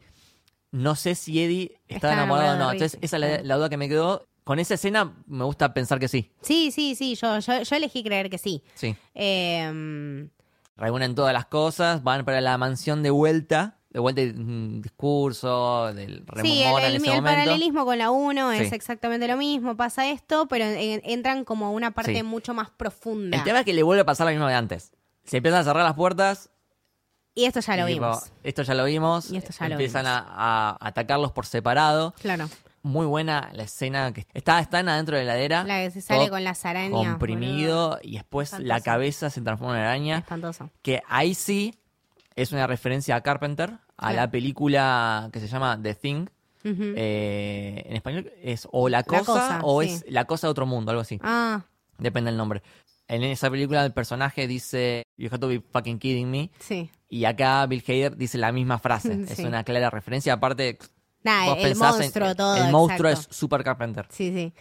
[SPEAKER 1] No sé si Eddie estaba enamorado o no. Entonces, esa es la, duda que me quedó. Con esa escena me gusta pensar que sí.
[SPEAKER 2] Sí, sí, sí, yo, yo, yo elegí creer que sí.
[SPEAKER 1] Sí.
[SPEAKER 2] Eh,
[SPEAKER 1] reúnen todas las cosas, van para la mansión de vuelta, de vuelta un discurso, del
[SPEAKER 2] sí, el,
[SPEAKER 1] en
[SPEAKER 2] el-
[SPEAKER 1] ese
[SPEAKER 2] el
[SPEAKER 1] momento.
[SPEAKER 2] paralelismo con la 1 es exactamente lo mismo, pasa esto, pero en- entran como a una parte
[SPEAKER 1] Sí.
[SPEAKER 2] mucho más profunda.
[SPEAKER 1] El tema es que le vuelve a pasar lo mismo de antes. Se empiezan a cerrar las puertas.
[SPEAKER 2] Y esto ya lo
[SPEAKER 1] y tipo,
[SPEAKER 2] vimos.
[SPEAKER 1] esto ya lo vimos.
[SPEAKER 2] Y esto ya lo
[SPEAKER 1] empiezan
[SPEAKER 2] vimos.
[SPEAKER 1] A, a atacarlos por separado.
[SPEAKER 2] Claro.
[SPEAKER 1] Muy buena la escena que está están adentro de la heladera.
[SPEAKER 2] La que se sale con las arañas.
[SPEAKER 1] comprimido y después la cabeza se transforma en araña.
[SPEAKER 2] Espantoso.
[SPEAKER 1] Que ahí sí es una referencia a Carpenter, a la película que se llama The Thing. Eh, en español es o la cosa,
[SPEAKER 2] Cosa,
[SPEAKER 1] o
[SPEAKER 2] sí.
[SPEAKER 1] es la cosa de otro mundo, algo así.
[SPEAKER 2] Ah,
[SPEAKER 1] Depende del nombre. En esa película el personaje dice You have to be fucking kidding me.
[SPEAKER 2] sí.
[SPEAKER 1] Y acá Bill Hader dice la misma frase. Es una clara referencia. Aparte, vos
[SPEAKER 2] el
[SPEAKER 1] pensás en-
[SPEAKER 2] monstruo, todo.
[SPEAKER 1] El monstruo
[SPEAKER 2] exacto.
[SPEAKER 1] es super Carpenter.
[SPEAKER 2] Sí, sí.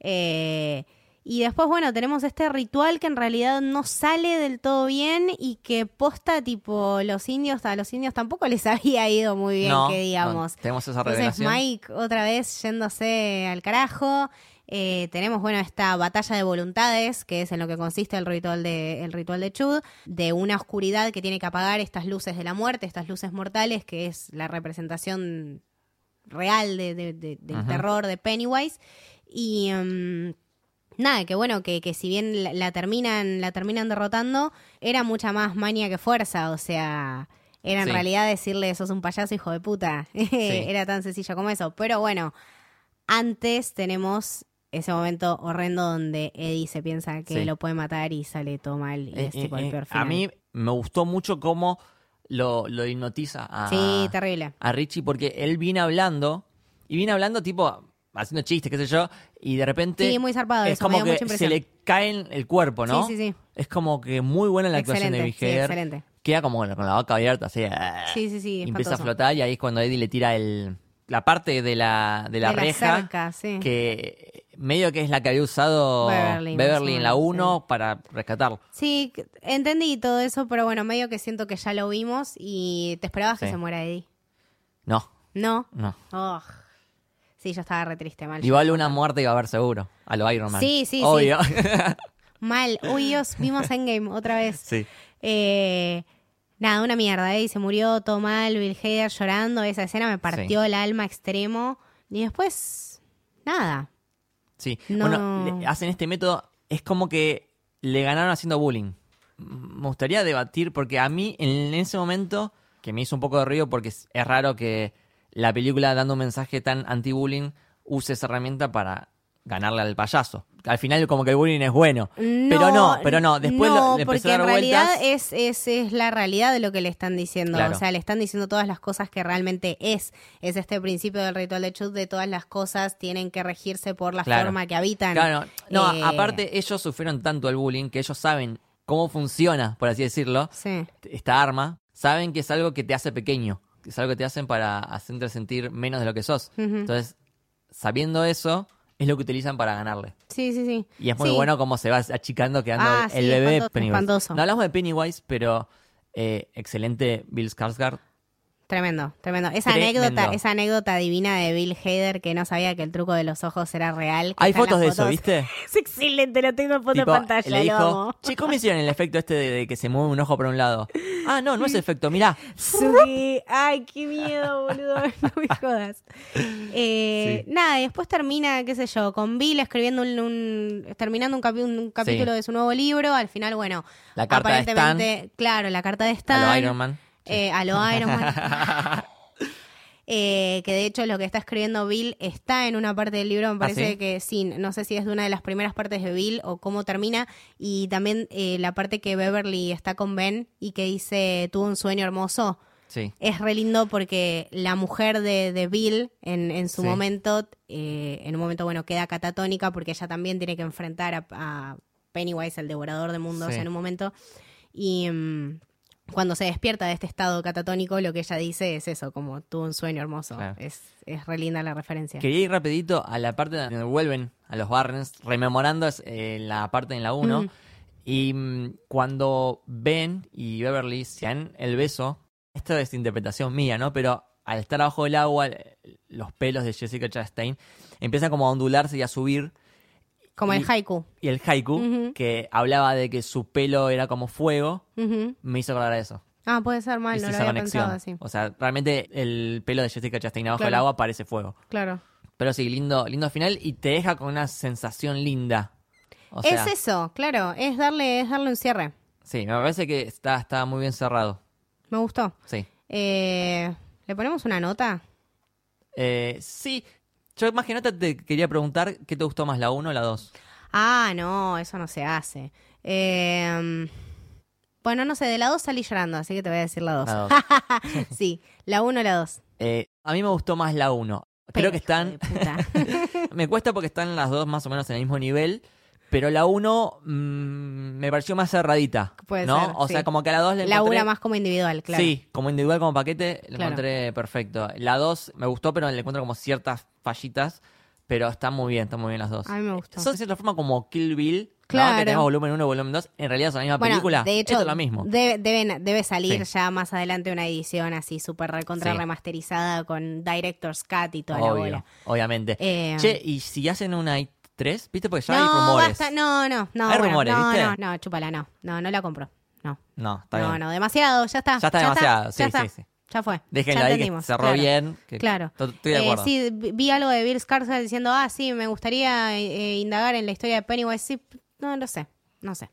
[SPEAKER 2] Eh, y después, bueno, tenemos este ritual que en realidad no sale del todo bien y que posta, tipo, los indios, a los indios tampoco les había ido muy bien,
[SPEAKER 1] no,
[SPEAKER 2] que digamos.
[SPEAKER 1] no, tenemos esa
[SPEAKER 2] Entonces
[SPEAKER 1] revelación.
[SPEAKER 2] Mike otra vez yéndose al carajo. Eh, tenemos, bueno, esta batalla de voluntades, que es en lo que consiste el ritual de, el ritual de Chud, de una oscuridad que tiene que apagar estas luces de la muerte, estas luces mortales, que es la representación real de, de- de- del
[SPEAKER 1] Ajá.
[SPEAKER 2] terror de Pennywise. Y mm, nada, que bueno, que, que si bien la, la terminan, la terminan derrotando, era mucha más maña que fuerza. O sea, era en
[SPEAKER 1] Sí.
[SPEAKER 2] realidad decirle sos un payaso hijo de puta. era tan sencillo como eso. Pero bueno, antes tenemos ese momento horrendo donde Eddie se piensa que
[SPEAKER 1] Sí.
[SPEAKER 2] lo puede matar y sale todo mal y
[SPEAKER 1] Eh,
[SPEAKER 2] es
[SPEAKER 1] eh,
[SPEAKER 2] tipo el
[SPEAKER 1] eh,
[SPEAKER 2] peor
[SPEAKER 1] a
[SPEAKER 2] final.
[SPEAKER 1] mí me gustó mucho cómo lo, lo hipnotiza a,
[SPEAKER 2] Sí, terrible.
[SPEAKER 1] a Richie porque él viene hablando y viene hablando tipo haciendo chistes, qué sé yo, y de repente
[SPEAKER 2] Sí, muy zarpado
[SPEAKER 1] es
[SPEAKER 2] eso,
[SPEAKER 1] como que se le cae en el cuerpo, ¿no?
[SPEAKER 2] Sí, sí, sí.
[SPEAKER 1] Es como que muy buena la actuación de
[SPEAKER 2] sí,
[SPEAKER 1] Hader.
[SPEAKER 2] excelente.
[SPEAKER 1] Queda como con la, la boca abierta, así.
[SPEAKER 2] Sí, sí, sí,
[SPEAKER 1] y empieza a flotar y ahí es cuando Eddie le tira el la parte de la, de la
[SPEAKER 2] De la
[SPEAKER 1] reja
[SPEAKER 2] cerca, sí.
[SPEAKER 1] que medio que es la que había usado
[SPEAKER 2] Beverly,
[SPEAKER 1] en la
[SPEAKER 2] menos,
[SPEAKER 1] 1 para rescatarlo.
[SPEAKER 2] Sí, entendí todo eso, pero bueno, medio que siento que ya lo vimos y te esperabas que
[SPEAKER 1] Sí.
[SPEAKER 2] se muera Eddie.
[SPEAKER 1] No,
[SPEAKER 2] No.
[SPEAKER 1] no.
[SPEAKER 2] Oh. Sí, yo estaba re triste, mal.
[SPEAKER 1] Igual una muerte iba a haber seguro. A lo Iron Man.
[SPEAKER 2] Sí, sí, sí.
[SPEAKER 1] Obvio.
[SPEAKER 2] Mal. Uy, Dios, vimos Endgame otra vez.
[SPEAKER 1] sí.
[SPEAKER 2] Eh, nada, una mierda, ¿eh? Y se murió todo mal, Bill Hader llorando. Esa escena me partió el alma extremo. Y después, nada.
[SPEAKER 1] Sí.
[SPEAKER 2] No.
[SPEAKER 1] Bueno, hacen este método. Es como que le ganaron haciendo bullying. Me gustaría debatir, porque a mí en ese momento, que me hizo un poco de ruido, porque es, es raro que la película dando un mensaje tan anti-bullying use esa herramienta para ganarle al payaso. Al final como que el bullying es bueno. pero no, pero no. Después
[SPEAKER 2] no,
[SPEAKER 1] lo-
[SPEAKER 2] porque
[SPEAKER 1] a
[SPEAKER 2] en
[SPEAKER 1] dar
[SPEAKER 2] realidad
[SPEAKER 1] vueltas.
[SPEAKER 2] es, es, es la realidad de lo que le están diciendo.
[SPEAKER 1] Claro.
[SPEAKER 2] O sea, le están diciendo todas las cosas que realmente es. Es este principio del ritual de Chut de todas las cosas tienen que regirse por la
[SPEAKER 1] Claro.
[SPEAKER 2] forma que habitan.
[SPEAKER 1] Claro, no,
[SPEAKER 2] Eh,
[SPEAKER 1] aparte ellos sufrieron tanto el bullying que ellos saben cómo funciona, por así decirlo,
[SPEAKER 2] Sí.
[SPEAKER 1] esta arma, saben que es algo que te hace pequeño, que es algo que te hacen para hacerte sentir menos de lo que sos. Entonces, sabiendo eso, es lo que utilizan para ganarle.
[SPEAKER 2] Sí, sí, sí.
[SPEAKER 1] Y es muy
[SPEAKER 2] Sí.
[SPEAKER 1] bueno cómo se va achicando, quedando
[SPEAKER 2] Ah,
[SPEAKER 1] el
[SPEAKER 2] sí,
[SPEAKER 1] bebé
[SPEAKER 2] espantoso,
[SPEAKER 1] Pennywise.
[SPEAKER 2] espantoso.
[SPEAKER 1] No hablamos de Pennywise, pero eh, excelente Bill Skarsgård.
[SPEAKER 2] Tremendo, tremendo. Esa
[SPEAKER 1] Tremendo.
[SPEAKER 2] anécdota, esa anécdota divina de Bill Hader que no sabía que el truco de los ojos era real.
[SPEAKER 1] Hay fotos de eso, ¿viste?
[SPEAKER 2] Es excelente, lo tengo en foto
[SPEAKER 1] Tipo,
[SPEAKER 2] de pantalla,
[SPEAKER 1] le dijo, che, ¿cómo hicieron el efecto este de, de que se mueve un ojo por un lado? Ah, no, no es efecto, mirá.
[SPEAKER 2] Ay, qué miedo, boludo. No me jodas. Eh,
[SPEAKER 1] Sí.
[SPEAKER 2] Nada, y después termina, qué sé yo, con Bill escribiendo un, un- terminando un, capi- un capítulo
[SPEAKER 1] Sí.
[SPEAKER 2] de su nuevo libro. Al final, bueno,
[SPEAKER 1] La carta de
[SPEAKER 2] aparentemente, claro, la carta de Stan.
[SPEAKER 1] A lo Iron Man.
[SPEAKER 2] Eh, a lo Iron Man. Eh, que de hecho lo que está escribiendo Bill está en una parte del libro, me parece
[SPEAKER 1] ¿Ah, sí?
[SPEAKER 2] que sí, no sé si es de una de las primeras partes de Bill o cómo termina, y también eh, la parte que Beverly está con Ben y que dice tuvo un sueño hermoso,
[SPEAKER 1] Sí.
[SPEAKER 2] es re lindo porque la mujer de, de Bill en, en su
[SPEAKER 1] Sí.
[SPEAKER 2] momento, eh, en un momento bueno, queda catatónica porque ella también tiene que enfrentar a, a Pennywise, el devorador de mundos,
[SPEAKER 1] Sí.
[SPEAKER 2] en un momento, y... mm, cuando se despierta de este estado catatónico, lo que ella dice es eso, como tuvo un sueño hermoso.
[SPEAKER 1] Claro.
[SPEAKER 2] Es, es re linda la referencia.
[SPEAKER 1] Quería ir rapidito a la parte donde vuelven a los Barrens, rememorando eh, la parte en la 1.
[SPEAKER 2] Mm.
[SPEAKER 1] Y mm, cuando Ben y Beverly se dan el beso, esto es interpretación mía, ¿no? Pero al estar abajo del agua, eh, los pelos de Jessica Chastain empiezan como a ondularse y a subir.
[SPEAKER 2] Como el haiku.
[SPEAKER 1] Y el haiku, que hablaba de que su pelo era como fuego, me hizo acordar a eso.
[SPEAKER 2] Ah, puede ser mal, no lo
[SPEAKER 1] esa
[SPEAKER 2] había
[SPEAKER 1] conexión.
[SPEAKER 2] pensado así.
[SPEAKER 1] O sea, realmente el pelo de Jessica Chastain abajo del
[SPEAKER 2] Claro.
[SPEAKER 1] agua parece fuego.
[SPEAKER 2] Claro.
[SPEAKER 1] Pero sí, lindo, lindo final y te deja con una sensación linda. O sea,
[SPEAKER 2] es eso, claro, es darle, es darle un cierre.
[SPEAKER 1] sí, me parece que está, está muy bien cerrado.
[SPEAKER 2] Me gustó.
[SPEAKER 1] Sí.
[SPEAKER 2] Eh, ¿Le ponemos una nota?
[SPEAKER 1] Eh, sí, yo más que nada te quería preguntar qué te gustó más, la 1 o la 2.
[SPEAKER 2] Ah, no, eso no se hace. Eh, bueno, no sé, de la 2 salí llorando, así que te voy a decir la 2.
[SPEAKER 1] La dos.
[SPEAKER 2] sí, la 1 o la 2.
[SPEAKER 1] Eh, a mí me gustó más la 1. Creo que están. me cuesta porque están las dos más o menos en el mismo nivel. Pero la 1 mm, me pareció más cerradita.
[SPEAKER 2] Puede
[SPEAKER 1] ¿no?
[SPEAKER 2] ser,
[SPEAKER 1] O
[SPEAKER 2] sí.
[SPEAKER 1] sea, como que a la 2 le
[SPEAKER 2] la
[SPEAKER 1] encontré...
[SPEAKER 2] 1 más como individual, claro.
[SPEAKER 1] Sí, como individual, como paquete, lo
[SPEAKER 2] Claro.
[SPEAKER 1] encontré perfecto. La 2 me gustó, pero le encuentro como ciertas fallitas. Pero están muy bien, están muy bien las dos.
[SPEAKER 2] A mí me gustó.
[SPEAKER 1] Son de cierta forma como Kill Bill, ¿no?
[SPEAKER 2] Claro.
[SPEAKER 1] que tenemos volumen 1 y volumen 2. En realidad son la misma
[SPEAKER 2] Bueno,
[SPEAKER 1] película.
[SPEAKER 2] de hecho,
[SPEAKER 1] Esto es lo mismo.
[SPEAKER 2] Debe, salir
[SPEAKER 1] Sí.
[SPEAKER 2] ya más adelante una edición así súper recontra
[SPEAKER 1] Sí.
[SPEAKER 2] remasterizada con Director's Cut y toda la
[SPEAKER 1] Obvio,
[SPEAKER 2] bola.
[SPEAKER 1] obviamente.
[SPEAKER 2] Eh,
[SPEAKER 1] Che, ¿y si hacen una I3? ¿Viste? Porque ya
[SPEAKER 2] no,
[SPEAKER 1] hay rumores.
[SPEAKER 2] basta, no, no, no.
[SPEAKER 1] Hay
[SPEAKER 2] bueno,
[SPEAKER 1] rumores,
[SPEAKER 2] no,
[SPEAKER 1] ¿viste?
[SPEAKER 2] no, no, chúpala, no. No, no la compro. No.
[SPEAKER 1] No, está
[SPEAKER 2] no,
[SPEAKER 1] bien.
[SPEAKER 2] no, demasiado, ya está.
[SPEAKER 1] Ya está demasiado, sí,
[SPEAKER 2] está,
[SPEAKER 1] sí, sí.
[SPEAKER 2] Ya fue.
[SPEAKER 1] Déjenla
[SPEAKER 2] ya
[SPEAKER 1] ahí que cerró
[SPEAKER 2] claro.
[SPEAKER 1] bien. que-
[SPEAKER 2] Claro.
[SPEAKER 1] to- Estoy de
[SPEAKER 2] Eh,
[SPEAKER 1] acuerdo.
[SPEAKER 2] sí, vi algo de Bill Skarsgård diciendo, ah, sí, me gustaría eh, indagar en la historia de Pennywise. Sí, no lo sé, no sé.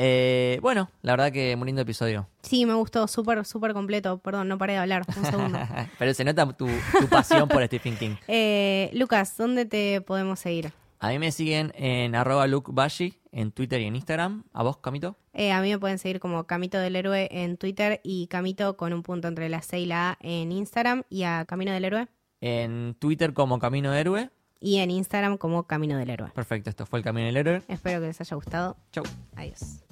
[SPEAKER 1] Eh, bueno, la verdad que muy lindo episodio.
[SPEAKER 2] Sí, me gustó, súper, súper completo. Perdón, no paré de hablar. Un segundo.
[SPEAKER 1] Pero se nota tu, tu pasión por Stephen King.
[SPEAKER 2] Eh, Lucas, ¿dónde te podemos seguir?
[SPEAKER 1] A mí me siguen en arroba lukebashi en Twitter y en Instagram. ¿A vos, Camito?
[SPEAKER 2] Eh, a mí me pueden seguir como Camito del Héroe en Twitter y Camito con un punto entre la C y la A en Instagram y a Camino del Héroe
[SPEAKER 1] En Twitter como Camino Héroe.
[SPEAKER 2] y en Instagram como Camino del Héroe.
[SPEAKER 1] Perfecto, esto fue el Camino del Héroe.
[SPEAKER 2] Espero que les haya gustado.
[SPEAKER 1] Chau.
[SPEAKER 2] Adiós.